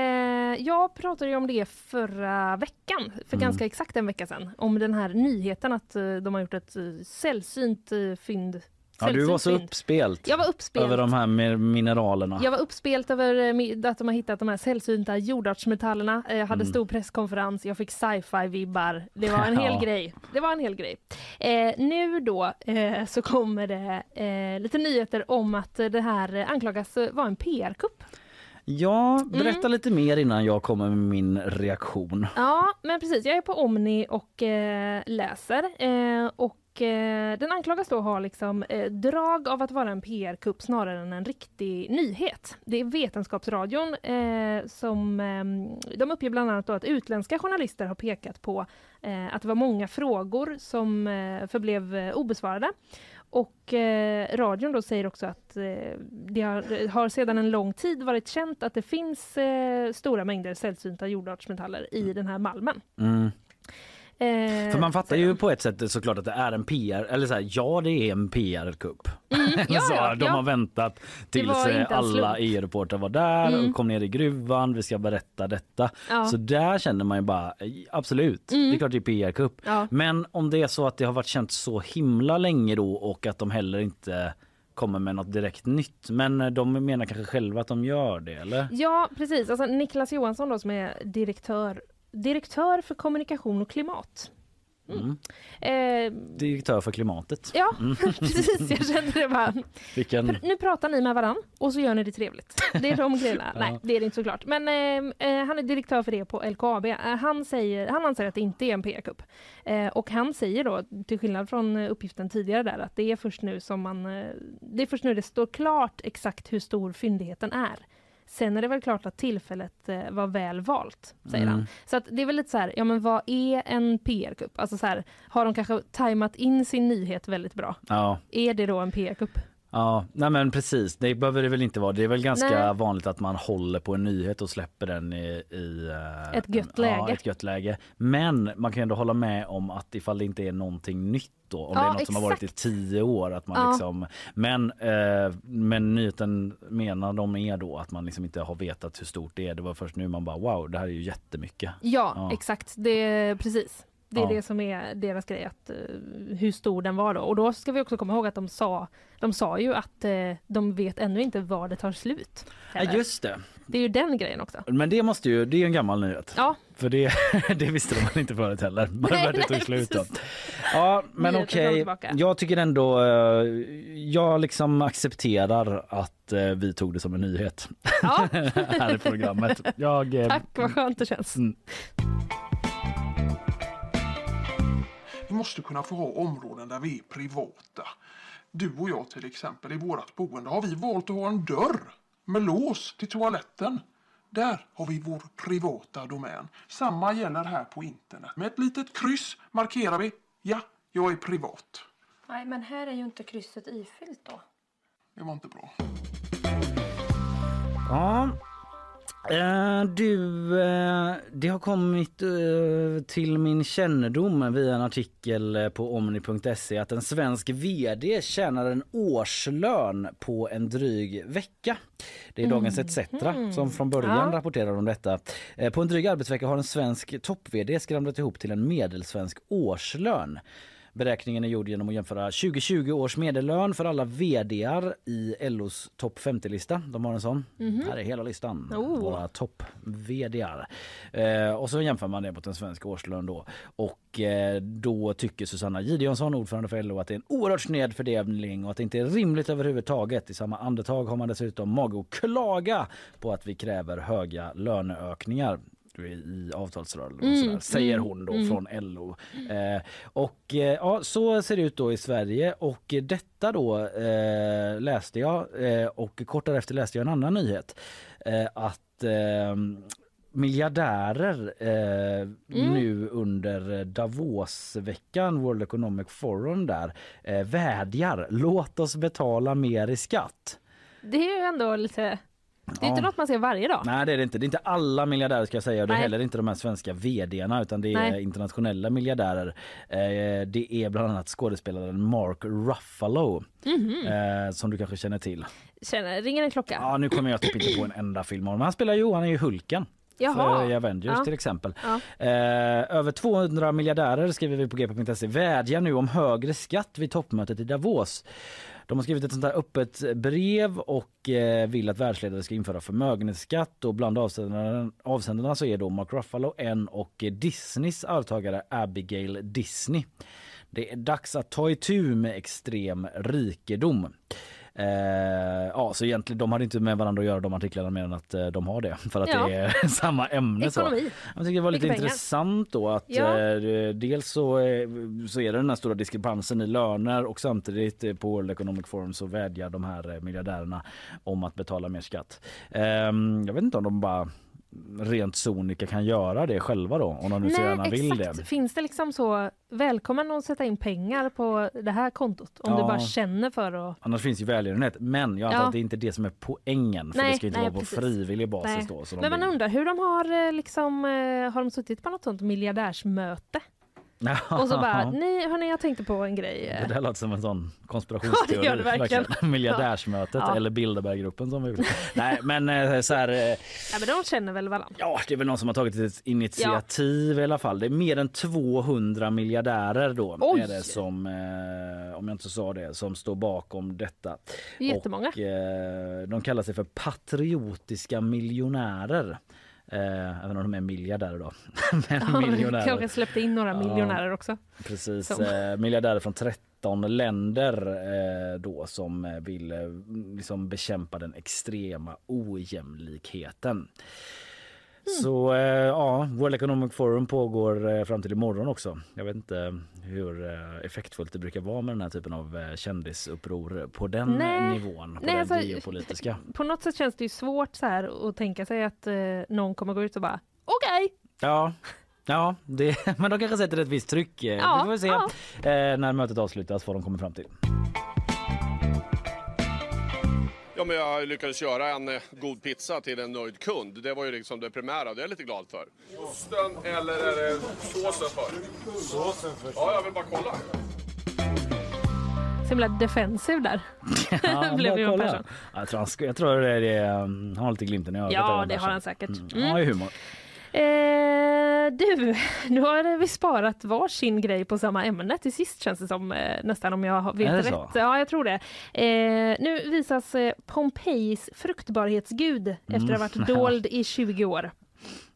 jag pratade om det förra veckan, för Mm. ganska exakt en vecka sedan, om den här nyheten att eh, de har gjort ett eh, sällsynt fynd. Ja, du var så fynd. uppspelt Jag var uppspelt. över de här mi- mineralerna. Jag var uppspelt över eh, att de har hittat de här sällsynta jordartsmetallerna. Eh, Jag hade Mm. stor presskonferens, jag fick sci-fi-vibbar. Det var en hel Ja. grej. Det var en hel grej. Eh, nu då eh, så kommer det eh, lite nyheter om att det här anklagas eh, vara en PR-kupp. Ja, berätta Mm. lite mer innan jag kommer med min reaktion. Ja, men precis. Jag är på Omni och läser. Eh, och eh, den anklagas då ha liksom, eh, drag av att vara en PR-kupp snarare än en riktig nyhet. Det är Vetenskapsradion eh, som eh, de uppger bland annat att utländska journalister har pekat på eh, att det var många frågor som eh, förblev obesvarade. Och eh, radion då säger också att eh, det har, har sedan en lång tid varit känt att det finns eh, stora mängder sällsynta jordartsmetaller i den här malmen. Mm. Eh, För man fattar ju på ett sätt såklart att det är en PR, eller så här, ja det är en PR-kupp. ja, så ja, de ja. har väntat tills eh, alla. EU-reportrar var där Mm. och kom ner i gruvan, vi ska berätta detta. Ja. Så där känner man ju bara, eh, absolut, Mm. det är klart det är PR-kupp. Men om det är så att det har varit känt så himla länge då och att de heller inte kommer med något direkt nytt. Men eh, de menar kanske själva att de gör det eller? Ja, precis. Alltså, Niklas Johansson då, som är direktör, direktör för kommunikation och klimat. Mm. Eh, Direktör för klimatet. ja, Mm. precis. Jag kände det bara. Vilken... Nu pratar ni med varann och så gör ni det trevligt. Det är de grejerna. Ja. Nej, det är det inte såklart. Men eh, eh, han är direktör för det på LKAB. Eh, han, säger, han anser att det inte är en PR-kupp. Eh, och han säger då, till skillnad från eh, uppgiften tidigare där, att det är först nu som man... Det är först nu det står klart exakt hur stor fyndigheten är. Sen är det väl klart att tillfället eh, var väl valt, säger Mm. han. Så att det är väl lite så här, ja men vad är en PR-kupp? Alltså så här, har de kanske tajmat in sin nyhet väldigt bra? Ja. Är det då en PR-kupp? Ja, nej men precis. Det behöver det väl inte vara. Det är väl ganska Nej. vanligt att man håller på en nyhet och släpper den i, i eh, Ett gött Ja, läge. ett gött läge. Men man kan ändå hålla med om att ifall det inte är någonting nytt då, om Ja, det är något som har varit i exakt. tio år. Att man Ja. liksom, men, eh, men nyheten menar de är då att man liksom inte har vetat hur stort det är. Det var först nu man bara wow, det här är ju jättemycket. Ja, Ja. exakt. Det, precis. Det är Ja. det som är deras grej, att, eh, hur stor den var då. Och då ska vi också komma ihåg att de sa, de sa ju att eh, de vet ännu inte var det tar slut. Ja, just det. Det är ju den grejen också. Men det måste ju, det är en gammal nyhet. Ja. För det, det visste de inte förut heller. Bara Nej, det tog slut då. Ja men okej. tillbaka. Jag tycker ändå, eh, jag liksom accepterar att vi tog det som en nyhet. Ja. här i programmet. Jag, Tack, vad skönt det känns. Mm. Måste kunna få ha områden där vi är privata. Du och jag till exempel, i vårt boende har vi valt att ha en dörr med lås till toaletten. Där har vi vår privata domän. Samma gäller här på internet. Med ett litet kryss markerar vi, ja, jag är privat. Nej, men här är ju inte krysset ifyllt då. Det var inte bra. Ja. Eh, du, eh, det har kommit eh, till min kännedom via en artikel på omni.se att en svensk vd tjänar en årslön på en dryg vecka. Det är Dagens ETC som från början Ja. rapporterar om detta. På en dryg arbetsvecka har en svensk topp-vd skramlat ihop till en medelsvensk årslön. Beräkningen är gjord genom att jämföra 2020 års medellön för alla vdar i LOs topp 50-lista. De har en sån. Mhm. Här är hela listan. Oh. Våra topp vdar. Eh, och så jämför man det mot en svensk årslön då. Och eh, då tycker Susanna Gideonsson, ordförande för LO, att det är en oerhört sned fördelning och att det inte är rimligt överhuvudtaget. I samma andetag har man dessutom mage att klaga på att vi kräver höga löneökningar i avtalsrörelsen Mm, sådär, säger mm, hon då mm. från LO. Eh, och eh, ja, så ser det ut då i Sverige och detta då eh, läste jag eh, och kort därefter läste jag en annan nyhet. Eh, att eh, miljardärer eh, nu under Davosveckan, World Economic Forum där, eh, vädjar låt oss betala mer i skatt. Det är ju ändå lite... Det är inte något man ser varje dag. Nej det är det inte. Det är inte alla miljardärer ska jag säga. och Det är Nej. heller inte de här svenska vdarna utan det är Nej. internationella miljardärer. Eh, det är bland annat skådespelaren Mark Ruffalo Mhm. eh, som du kanske känner till. Känner, ringer en klocka? Ja nu kommer jag typ inte på en enda film av honom. Han spelar ju, han är ju Hulken. Jaha. För i Avengers Ja. till exempel. Ja. Eh, över 200 miljardärer skriver vi på gp.se vädjar nu om högre skatt vid toppmötet i Davos. De har skrivit ett sånt här öppet brev och eh, vill att världsledare ska införa förmögenhetsskatt och bland avsändarna, avsändarna så är då Mark Ruffalo en och Disneys arvtagare Abigail Disney. Det är dags att ta itu med extrem rikedom. Eh, ja, så egentligen de hade inte med varandra att göra de artiklarna mer än att eh, de har det för att Ja. det är samma ämne. Så. Jag tycker det var lite Mycket pengar. intressant då att Ja. eh, dels så, eh, så är det den här stora diskrepansen i löner och samtidigt eh, på World Economic Forum så vädjar de här eh, miljardärerna om att betala mer skatt. Ehm, jag vet inte om de bara rent sonika kan göra det själva då om de nu så gärna vill det. Finns det liksom så, välkommen att sätta in pengar på det här kontot om Ja. du bara känner för att... Annars finns ju välgörenhet. Men jag antar Ja. att det är inte det som är poängen för Nej, det ska inte nej, vara på precis. frivillig basis Nej. då. Men man vill- undrar hur de har eh, liksom, eh, har de suttit på något sånt miljardärsmöte? Och så bara, nej hörni jag tänkte på en grej. eh. Det där låter som en sån Ja, konspirationsteori. det gör det verkligen. Miljardärsmötet Ja. eller Bilderberggruppen som vi vill. Nej men eh, så här, eh, Ja, men de känner väl varandra? ja det är väl någon som har tagit ett initiativ i alla fall. Det är mer än 200 miljardärer då Oj. är det som, eh, om jag inte sa det, som står bakom detta. Det jättemånga. Och, eh, de kallar sig för patriotiska miljonärer. Eh, även om de är miljardärer då. Men Ja, miljonärer. kanske släppte in några Ja. miljonärer också. Precis, eh, miljardärer från 13 länder eh, då som eh, vill eh, liksom bekämpa den extrema ojämlikheten. Mm. Så eh, ja, World Economic Forum pågår eh, fram till imorgon också. Jag vet inte hur eh, effektfullt det brukar vara med den här typen av eh, kändisuppror på den Nej. nivån, på Nej, den alltså, geopolitiska. På något sätt känns det ju svårt så här att tänka sig att eh, någon kommer gå ut och bara okej. Ja, ja det, men de kanske sätter ett visst tryck. Eh, Ja, vi får se ja. eh, när mötet avslutas vad de kommer fram till. Ja, men jag lyckades göra en eh, god pizza till en nöjd kund. Det var ju liksom det primära. Det är jag lite glad för. Osten eller är det såsen för? Såsen för. Ja, jag vill bara kolla. Så himla defensiv där. Ja, Blev bara Johan kolla. Persson. Jag tror, han jag tror det är um, han har lite glimten i ögat. Ja, det har Persson. han säkert. Mm. Mm. Han har ju humor. Eh, du, nu har vi sparat varsin grej på samma ämne till sist känns det som eh, nästan om jag vet rätt. så? Ja, jag tror det. Eh, nu visas eh, Pompejis fruktbarhetsgud efter att ha Mm. varit dold i 20 år.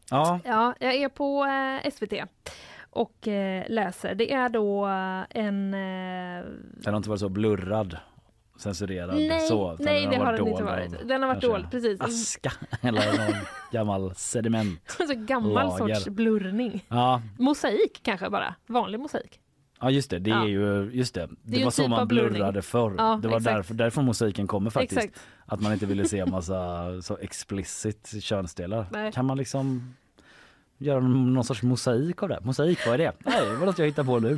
Ja, Ja, jag är på eh, SVT och läser. Det är då en... Den har inte varit så blurrad, censurerad. nej, så, nej det har den dold inte varit. Den har varit dold, precis. Aska eller någon gammal sediment. så gammal lager. sorts blurrning. Ja, Mosaik kanske bara, vanlig mosaik. ja just det. Det Ja. är ju just det. Det, ju var så typ man blurrade förr. Ja, det var exakt. därför, därifrån musiken kommer faktiskt. Exakt. Att man inte ville se massa så explicit könsdelar. Nej. Kan man liksom göra någon sorts mosaik av det? Mosaik, vad är det? Nej, det var något jag hittar på nu.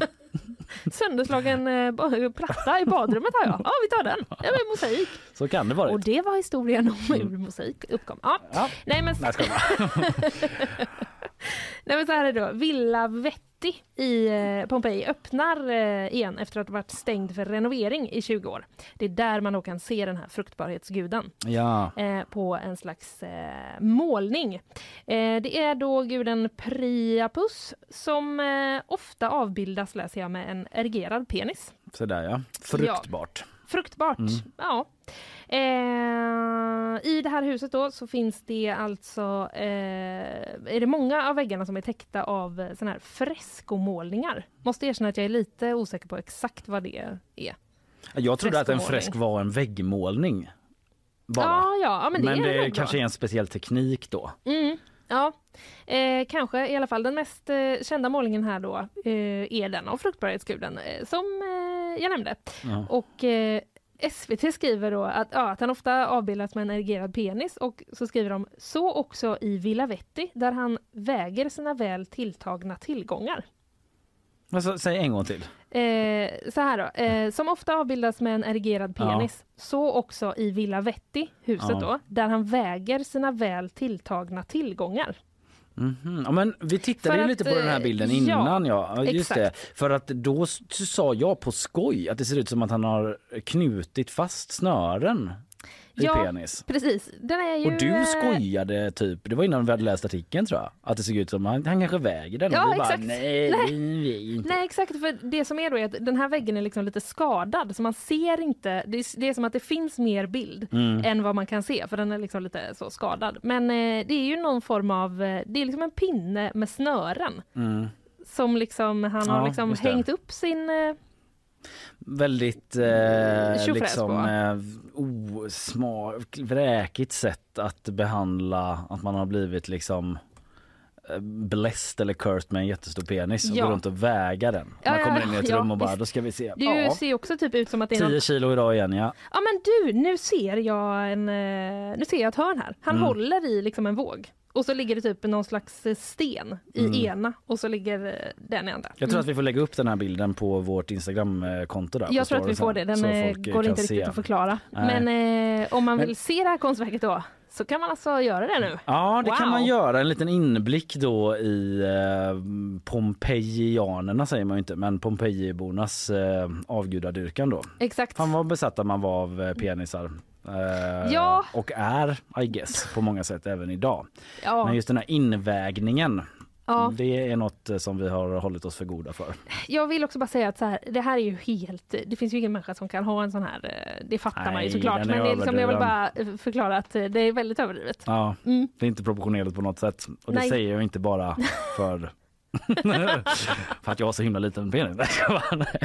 Sönderslagen eh, platta i badrummet har jag. Ja, vi tar den. Det var mosaik. Så kan det vara. Och det var historien om hur mosaik uppkom. Ja. Ja. Nej, men, Nej. nej, men så här är det då. Villa Vetti i eh, Pompeji öppnar eh, igen efter att ha varit stängd för renovering i 20 år. Det är där man då kan se den här fruktbarhetsguden. Ja. eh, på en slags målning. Det är då guden Priapus som ofta avbildas, läser jag, med en erigerad penis. Sådär ja. Fruktbart. Fruktbart, Mm. ja. Eh, I det här huset då så finns det alltså, eh, är det många av väggarna som är täckta av såna här freskomålningar. Måste erkänna att jag är lite osäker på exakt vad det är. Jag trodde att en fresk var en väggmålning. Bara. Ja, ja, ja, men det men är det bra. kanske är en speciell teknik då. Mm, ja, eh, kanske i alla fall. Den mest eh, kända målningen här då eh, är den av fruktbarhetsguden eh, som eh, jag nämnde. Ja. Och eh, SVT skriver då att, ja, att han ofta avbildas med en erigerad penis och så skriver de så också i Villa Vetti där han väger sina väl tilltagna tillgångar. Alltså, säg en gång till. Eh, så här då, eh, som ofta avbildas med en erigerad Ja. penis, så också i Villa Vetti, huset Ja. då, där han väger sina väl tilltagna tillgångar. Mhm. Ja, men vi tittade att, lite på den här eh, bilden ja, innan. Ja, ja just det. För att då sa jag på skoj att det ser ut som att han har knutit fast snören i Ja, penis. Precis, den är ju... Och du skojade typ, det var innan vi hade läst artikeln tror jag, att det såg ut som att han kanske väger den. Ja, och du bara, exakt. nej, Nej. inte. Nej exakt, för det som är då är att den här väggen är liksom lite skadad så man ser inte, det är, det är som att det finns mer bild Mm. än vad man kan se för den är liksom lite så skadad. Men eh, det är ju någon form av, eh, det är liksom en pinne med snören Mm. som liksom han Ja, har liksom hängt upp sin eh, Väldigt eh, liksom eh, osmak, vräkigt sätt att behandla att man har blivit liksom eh, blessed eller cursed med en jättestor penis och Ja. går runt och väga den. Man ja, kommer in i ett ja, rum och bara visst. då ska vi se. Du Ja, ser också typ ut som att det är 10 någon... kilo idag igen ja. Ja men du, nu ser jag en, eh, nu ser jag ett hörn här. Han Mm. håller i liksom en våg. Och så ligger det typ någon slags sten i Mm. ena och så ligger eh, den i andra. Jag tror Mm. att vi får lägga upp den här bilden på vårt Instagramkonto. Där, Jag tror att vi får det, den eh, går kan inte riktigt att förklara. Nej. Men eh, om man Men- vill se det här konstverket då så kan man alltså göra det nu. Ja, det kan Wow. man göra. En liten inblick då i eh, Pompejianerna säger man ju inte, men Pompejibornas eh, avgudadyrkan då. Exakt. Fan vad besatta man var av eh, penisar. Eh, Ja. Och är, I guess, på många sätt även idag. Ja. Men just den här invägningen, Ja. det är något eh, som vi har hållit oss för goda för. Jag vill också bara säga att så här, det här är ju helt, det finns ju ingen människa som kan ha en sån här, eh, det fattar man ju Nej, såklart. Men det är liksom, jag vill bara eh, förklara att det är väldigt överdrivet. Ja, Mm. det är inte proportionerligt på något sätt. Och det Nej. säger jag inte bara för för att jag har så himla liten penis.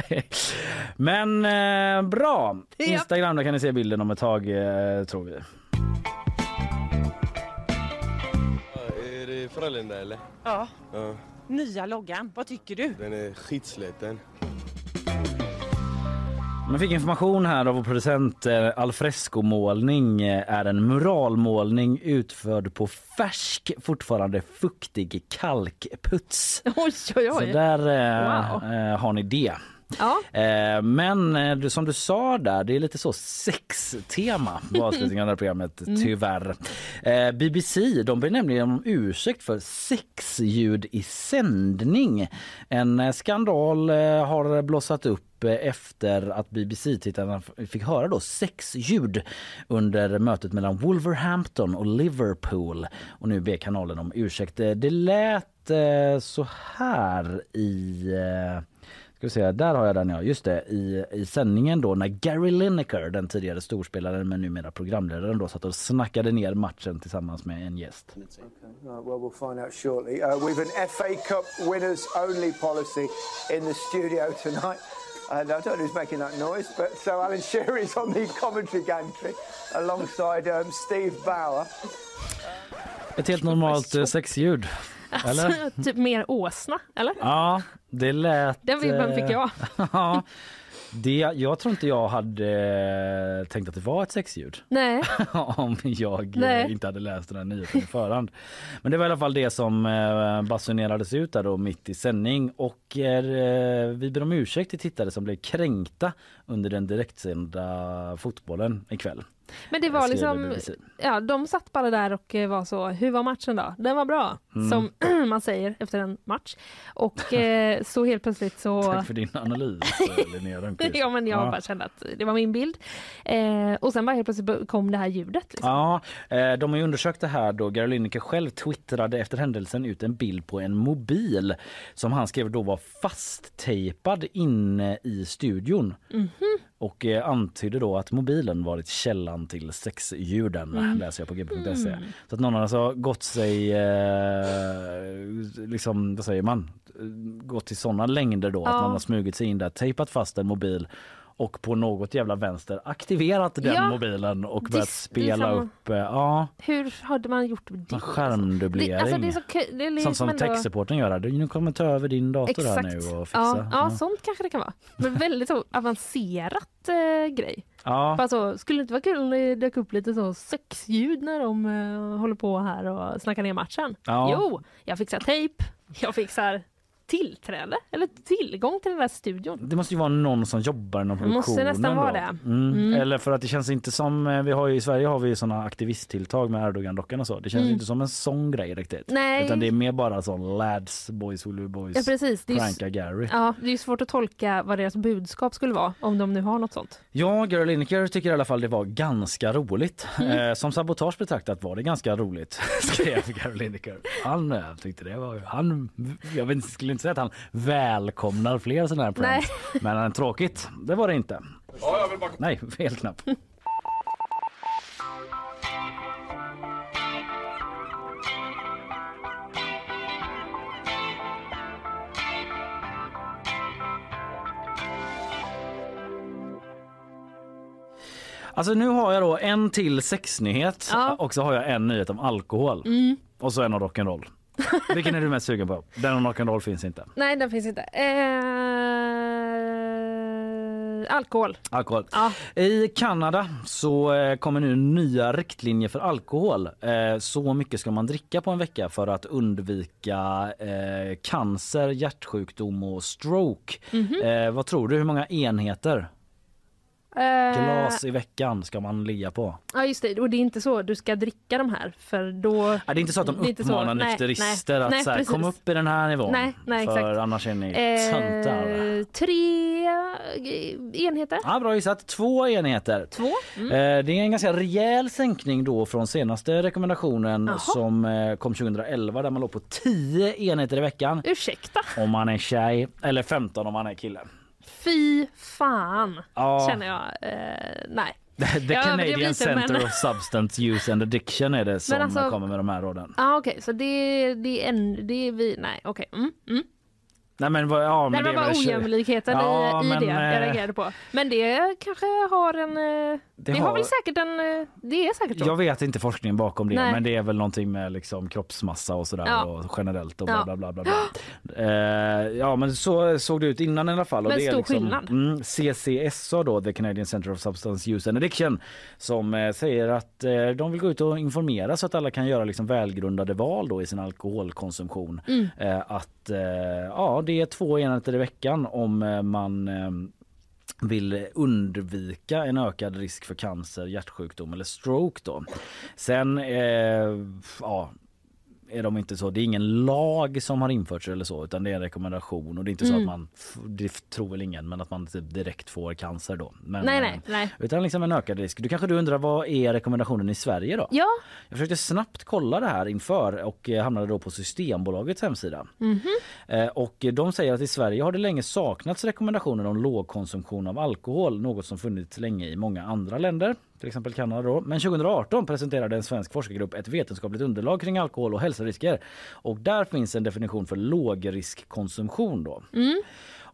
Men eh, bra! Instagram, där kan ni se bilden om ett tag eh, tror vi. Är det Frölunda eller? Ja. Ja, Nya loggan, vad tycker du? den är skitsliten. Man fick information här av vår producent. eh, Alfresco-målning eh, är en muralmålning utförd på färsk, fortfarande fuktig kalkputs. Oj, oj, Så oj. där eh, Wow. har ni det. Ja. Eh, men eh, du- som du sa där, det är lite så sextema på avslutningen av programmet Mm. tyvärr. Eh, BBC de ber nämligen om ursäkt för sexljud i sändning. En eh, skandal eh, har blossat upp eh, efter att BBC-tittarna fick höra då sexljud under mötet mellan Wolverhampton och Liverpool. Och nu ber kanalen om ursäkt. Det lät så här i Ska vi se, där har jag den ja. Just det, i, i sändningen då när Gary Lineker, den tidigare storspelaren men numera programledaren då satt och snackade ner matchen tillsammans med en gäst. Uh, well, we'll find out shortly. Uh, we've an FA Cup winners only policy in the studio tonight. And I don't know who's making that noise, but so Alan Shearer is on the commentary gantry alongside um, Steve Bauer. Ett helt normalt eh, sexljud. Alltså, typ mer åsna, eller? Ja, det lät... Den vibben fick jag. eh, ja, det, jag tror inte jag hade tänkt att det var ett sexljud. Nej. om jag eh, Nej. inte hade läst den här nyheten i förhand. Men det var i alla fall det som eh, basunerades ut där då mitt i sändning och eh, vi ber om ursäkt till tittare som blev kränkta under den direktsända fotbollen ikväll. Men det var liksom, ja de satt bara där och eh, var så, hur var matchen då? Den var bra, Mm. som man säger efter en match. Och eh, så helt plötsligt så... Tack för din analys eh, Linnea Rönnqvist. ja men jag Ja. bara kände att det var min bild. Eh, och sen bara helt plötsligt kom det här ljudet. Liksom. Ja, eh, de har ju undersökt det här då. Gary Lineker själv twittrade efter händelsen ut en bild på en mobil som han skrev då var fasttejpad inne i studion. Mhm. Och eh, antydde då att mobilen varit källan till sexljuden, Mm. läser jag på gb.se. Mm. Så att någon har alltså gått sig, eh, liksom, vad säger man, gått till sådana längder då att Ja. man har smugit sig in där, tejpat fast en mobil och på något jävla vänster aktiverat den Ja. mobilen och börjat spela liksom- upp, eh, ja, Hur hade man gjort det? skärmdubblering. Det, alltså det är så. Det är liksom Sånt som ändå- techsupporten gör. Du nu kommer ta över din dator här Exakt. nu och fixa. Ja, ja, sånt kanske det kan vara. Men väldigt avancerat eh, grej. Ja. Bara så, skulle det inte vara kul om det dök upp lite så sexljud när de eh, håller på här och snackar ner matchen? Ja. Jo, jag fixar tejp, jag fixar tillträde eller tillgång till den där studion. Det måste ju vara någon som jobbar inom Det måste produktionen. nästan vara det. Mm. Mm. Eller för att det känns inte som, eh, vi har ju i Sverige har vi ju såna aktivisttilltag med Erdogan-dockan och så. Det känns Mm. inte som en sån grej riktigt. Nej. Utan det är mer bara sån lads, boys will be boys, Ja, precis. Det är ju pranka Gary. Ja, det är svårt att tolka vad deras budskap skulle vara om de nu har något sånt. Ja, Gary Lineker tycker i alla fall det var ganska roligt. Mm. Eh, som sabotage betraktat var det ganska roligt, skrev Gary Lineker. Han eh, tyckte det var, han, jag vet, inte- skulle inte säga att han välkomnar fler sådana här pranks. Men eh, tråkigt, det var det inte. Ja, jag vill bara... Nej, fel knapp. Alltså nu har jag då en till sexnyhet Ja. och så har jag en nyhet om alkohol. Mm. Och så en om rock'n'roll. Vilken är du mest sugen på? Den om rock'n'roll finns inte. Nej, den finns inte. Eh... alkohol. Alkohol. I Kanada så eh, kommer nu nya riktlinjer för alkohol. Eh, Så mycket ska man dricka på en vecka för att undvika eh, cancer, hjärtsjukdom och stroke. Mhm. Eh, vad tror du, hur många enheter glas i veckan ska man ligga på? Ja just det, och det är inte så du ska dricka de här för då... Ja, det är inte så att de uppmanar nykterister att nej, så här, kom upp i den här nivån. Nej, nej, för exakt. annars är ni töntar. Eh, tre eh, enheter. Ja, bra gissat. Två enheter. Två? Mm. Eh, Det är en ganska rejäl sänkning då från senaste rekommendationen Jaha. som eh, kom 2011 där man låg på 10 enheter i veckan. Ursäkta? Om man är tjej eller 15 om man är kille. Fy fan, Ja. känner jag. Eh, nej. The överdrev Canadian lite, Center men- of Substance Use and Addiction är det som alltså- kommer med de här råden. Ah, Okej, så det, det är en... Det är vi... Nej, okej. Mm, mm. Nej men ja men det det var väl ojämlikheten Ja, i, i men, det jag eh, reagerade på. Men det kanske har en... eh, Det, har... har- väl säkert en... eh, Det är säkert så. Jag vet inte forskningen bakom det Nej. men det är väl någonting med liksom kroppsmassa och sådär Ja. och generellt och bla bla bla. bla, bla. Eh, ja men så såg det ut innan i alla fall. Men det är stor liksom, skillnad. Mm, CCSA då, The Canadian Center of Substance Use and Addiction som eh, säger att eh, de vill gå ut och informera så att alla kan göra liksom välgrundade val då i sin alkoholkonsumtion. Mm. Att ja det är två enheter i veckan om eh, man eh, vill undvika en ökad risk för cancer, hjärtsjukdom eller stroke då. Sen eh, ja är de inte så. Det är ingen lag som har införts eller så utan det är en rekommendation och det är inte så Mm. att man, f- det tror väl ingen, men att man typ direkt får cancer då. Men, Nej, eh, nej, nej. Utan liksom en ökad risk. Du kanske du undrar vad är rekommendationen i Sverige då? Ja. Jag försökte snabbt kolla det här inför och eh, hamnade då på Systembolagets hemsida. Eh, Och de säger att i Sverige har det länge saknats rekommendationer om lågkonsumtion av alkohol, något som funnits länge i många andra länder, till exempel Kanada då. Men 2018 presenterade en svensk forskargrupp ett vetenskapligt underlag kring alkohol och hälsorisker och där finns en definition för lågriskkonsumtion då. Mm.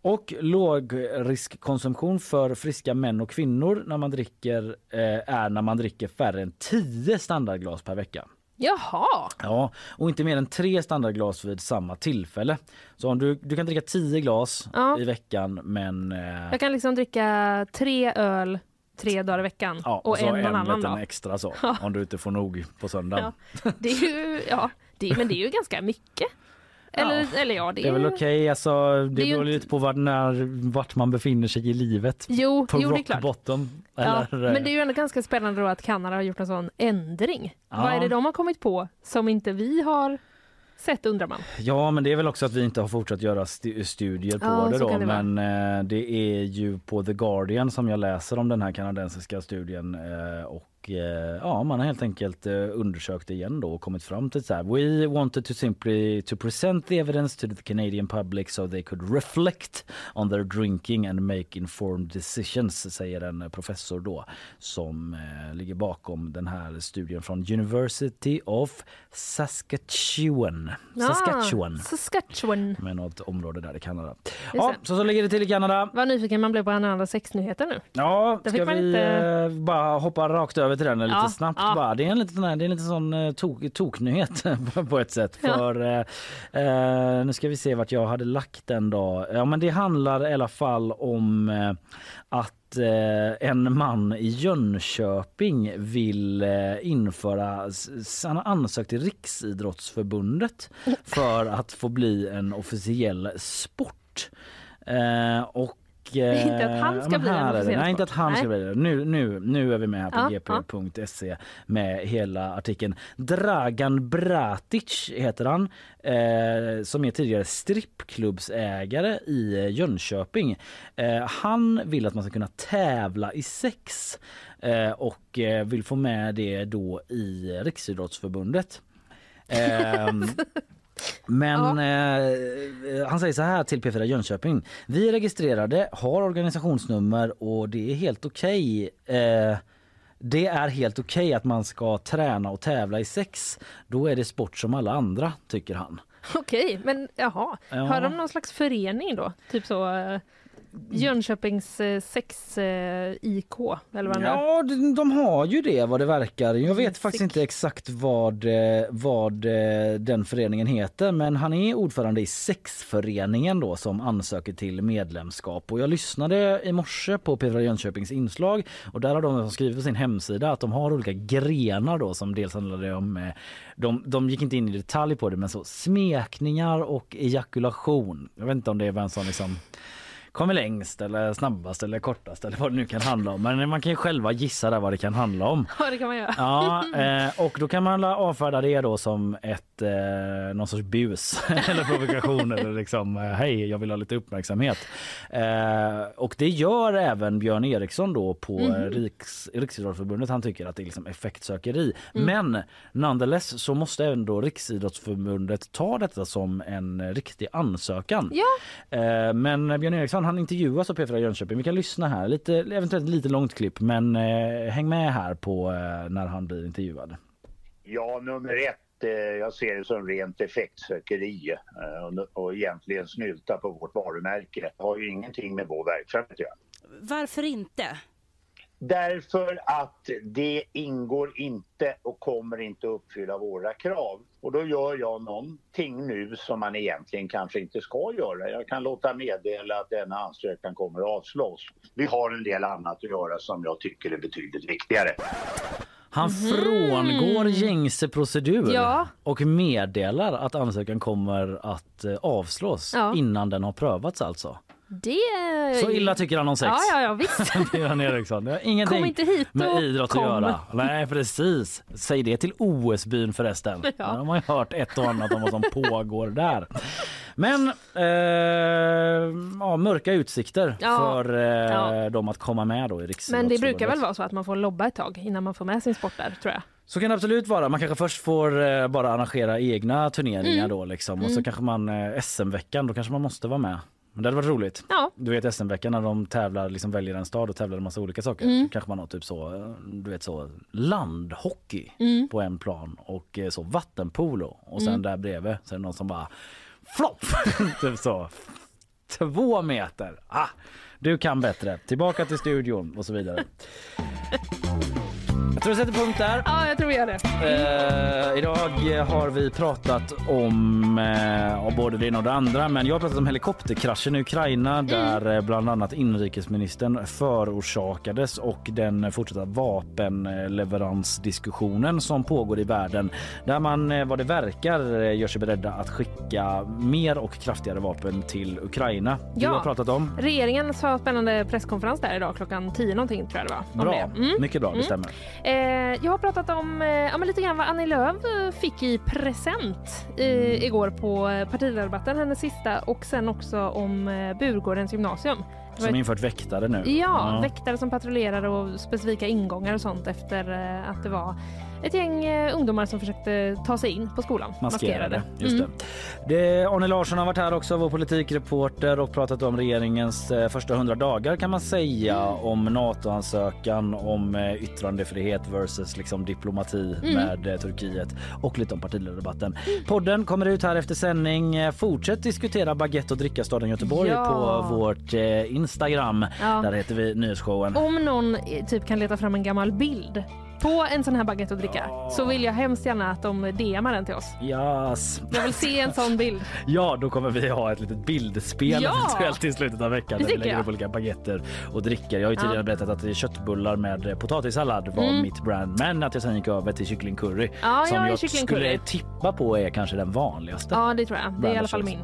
Och lågriskkonsumtion för friska män och kvinnor när man dricker eh, är när man dricker färre än 10 standardglas per vecka. Jaha. Ja, och inte mer än tre standardglas vid samma tillfälle. Så om du, du kan dricka 10 glas Ja. i veckan men eh, Jag kan liksom dricka tre öl tre dagar i veckan ja, och, så en någon annan dag. extra så Ja. om du inte får nog på söndagen. Ja. Det är ju, ja, det, men det är ju ganska mycket. Eller, eller ja, det Det är väl okej, alltså, det, Det ju beror inte- lite på var, när, vart man befinner sig i livet. Jo, på jo, det är rock klart. bottom. Ja, Eller, men det är ju ändå ganska spännande då att Kanada har gjort en sån ändring. Ja. Vad är det de har kommit på som inte vi har sett undrar man. Ja men det är väl också att vi inte har fortsatt göra stu- studier på Ja, det då det men eh, det är ju på The Guardian som jag läser om den här kanadensiska studien eh, och eh, ja man har helt enkelt eh, undersökt igen då och kommit fram till så här We wanted to simply to present the evidence to the Canadian public so they could reflect on their drinking and make informed decisions säger en eh, professor då som ligger bakom den här studien från University of Saskatchewan. Saskatchewan. Ah, Saskatchewan. Med något område där i Kanada. Ja, så så ligger det till i Kanada. Vad nyfiken man blev på andra sexnyheter nu. Ja, Där ska vi inte- bara hoppa rakt över till den lite Ja, snabbt ja. bara. Det är en liten, det är en liten sån eh, tok, toknyhet på ett sätt. Ja. För eh, eh, nu ska vi se vart jag hade lagt den då. Ja men det handlar i alla fall om eh, att en man i Jönköping vill införa, han har ansökt till Riksidrottsförbundet för att få bli en officiell sport. Och Inte att han eh, ska bli det. Nej, inte att han ska bli det. Nu, nu, nu är vi med här på Ja, gp.se med hela artikeln. Dragan Bratic heter han eh, som är tidigare strippklubbsägare i eh, Jönköping. Eh, han vill att man ska kunna tävla i sex eh, och eh, vill få med det då i Riksidrottsförbundet. Men eh, han säger så här till P4 Jönköping. Vi är registrerade, har organisationsnummer och det är helt okej. Eh, det är helt okej att man ska träna och tävla i sex. Då är det sport som alla andra, tycker han. Okej, men jaha. Ja. Har de någon slags förening då? Typ så... eh, Jönköpings eh, sex eh, IK, eller vad. Ja, de, de har ju det vad det verkar. Jag vet faktiskt inte exakt vad, eh, vad den föreningen heter men han är ordförande i sexföreningen då som ansöker till medlemskap. Och jag lyssnade i morse på Petra Jönköpings inslag och där har de skrivit på sin hemsida att de har olika grenar då som dels handlar om de, de gick inte in i detalj på det men så smekningar och ejakulation. Jag vet inte om det är vem som liksom kommer längst eller snabbast eller kortast eller vad det nu kan handla om. Men man kan ju själva gissa där vad det kan handla om. Ja, det kan man göra. Ja, eh, och då kan man avfärda det då som ett eh, någon sorts bus eller provokation eller liksom eh, hej, jag vill ha lite uppmärksamhet. Eh, och det gör även Björn Eriksson då på eh, Riks, Riksidrottsförbundet. Han tycker att det är liksom effektsökeri. Mm. Men nonetheless så måste även då Riksidrottsförbundet ta detta som en riktig ansökan. Ja. Eh, men Björn Eriksson han intervjuas av P4 Jönköping. Vi kan lyssna här. Lite, eventuellt lite långt klipp men eh, häng med här på eh, när han blir intervjuad. Ja, nummer ett, jag ser det som rent effektsökeri eh, och, och egentligen snylta på vårt varumärke. Det har ju ingenting med vår verksamhet att göra. Varför inte? Därför att det ingår inte och kommer inte uppfylla våra krav. Och då gör jag någonting nu som man egentligen kanske inte ska göra. Jag kan låta meddela att denna ansökan kommer att avslås. Vi har en del annat att göra som jag tycker är betydligt viktigare. Han frångår gängse procedur Ja. och meddelar att ansökan kommer att eh, avslås Ja. innan den har prövats alltså. Det... Så illa tycker han om sex. Ja, ja, ja visst. Björn Eriksson. Det har ingenting Kom inte hit med och idrott kom. att göra. Nej precis. Säg det till OS-byn förresten. Ja. Där har ju hört ett och annat om vad som pågår där. Men eh, ja, mörka utsikter Ja. för eh, dem att komma med då i Men det brukar väl vara så att man får lobba ett tag innan man får med sin sport där, tror jag. Så kan det absolut vara. Man kanske först får eh, bara arrangera egna turneringar Mm. då liksom. och så Mm. kanske man eh, SM-veckan, då kanske man måste vara med. Men det hade varit roligt. Ja. Du vet SM-veckan när de tävlar, liksom väljer en stad och tävlar en massa olika saker. Mm. Kanske man har typ så, eh, du vet så landhockey Mm. på en plan och eh, så vattenpolo och sen Mm. där bredvid så är det någon som bara flopp! typ så. Två meter. Ah, du kan bättre. Tillbaka till studion och så vidare. Jag tror vi sätter punkt där. Ja, jag tror vi gör det. Eh, idag har vi pratat om eh, både det ena och det andra men jag har pratat om helikopterkraschen i Ukraina där eh, bland annat inrikesministern förorsakades och den fortsatta vapenleveransdiskussionen som pågår i världen där man eh, vad det verkar eh, gör sig beredda att skicka mer och kraftigare vapen till Ukraina. Du Ja. har pratat om. Regeringen sa spännande presskonferens där idag klockan 10 någonting tror jag det var. Bra. Mm. mycket bra, det Mm. stämmer. Eh, jag har pratat om eh, ja, lite grann vad Annie Lööf eh, fick i present eh, Mm. igår på partiledardebatten, hennes sista, och sen också om eh, Burgårdens gymnasium. Som infört väktare nu. Ja, väktare som patrullerade och specifika ingångar och sånt efter att det var ett gäng eh, ungdomar som försökte ta sig in på skolan. Maskerade. Just Mm. det. det. Arne Larsson har varit här också, vår politikreporter och pratat om regeringens eh, första hundra dagar kan man säga om NATO-ansökan, om eh, yttrandefrihet versus liksom diplomati Mm. med Turkiet och lite om partiledardebatten. Podden kommer ut här efter sändning. Fortsätt diskutera baguette och dricka staden Göteborg Ja. på vårt Instagram. Ja. Där heter vi Nyhetsshowen. Om någon typ kan leta fram en gammal bild på en sån här baguette att dricka så vill jag hemskt gärna att de DMar den till oss. Yes. Jag vill se en sån bild. Ja, då kommer vi ha ett litet bildspel Ja! i slutet av veckan. Det Där vi lägger jag. upp olika baguetter och drickor. Jag har ju tidigare Ja. berättat att köttbullar med potatissallad var Mm. mitt brand. Men att jag sen gick över till kycklingcurry Ja, som jag jag skulle tippa på är kanske den vanligaste. Ja, det tror jag. Det är i alla fall min.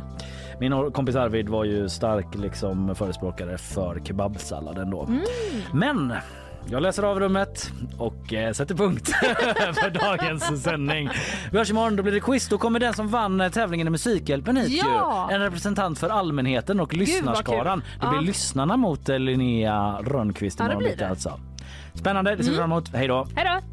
Min kompis Arvid var ju stark liksom förespråkare för kebabsalladen då. Mm. Men jag läser av rummet och eh, sätter punkt för dagens sändning. Vi hörs imorgon, då blir det quiz. Då kommer den som vann eh, tävlingen i Musikhjälpen hit Ja! ju. En representant för allmänheten och lyssnarskaran. Det blir Ja. lyssnarna mot eh, Linnea Rönnqvist Ja, det imorgon blir det. alltså. Spännande, det ser vi Mm. fram emot. Hej då! Hej då!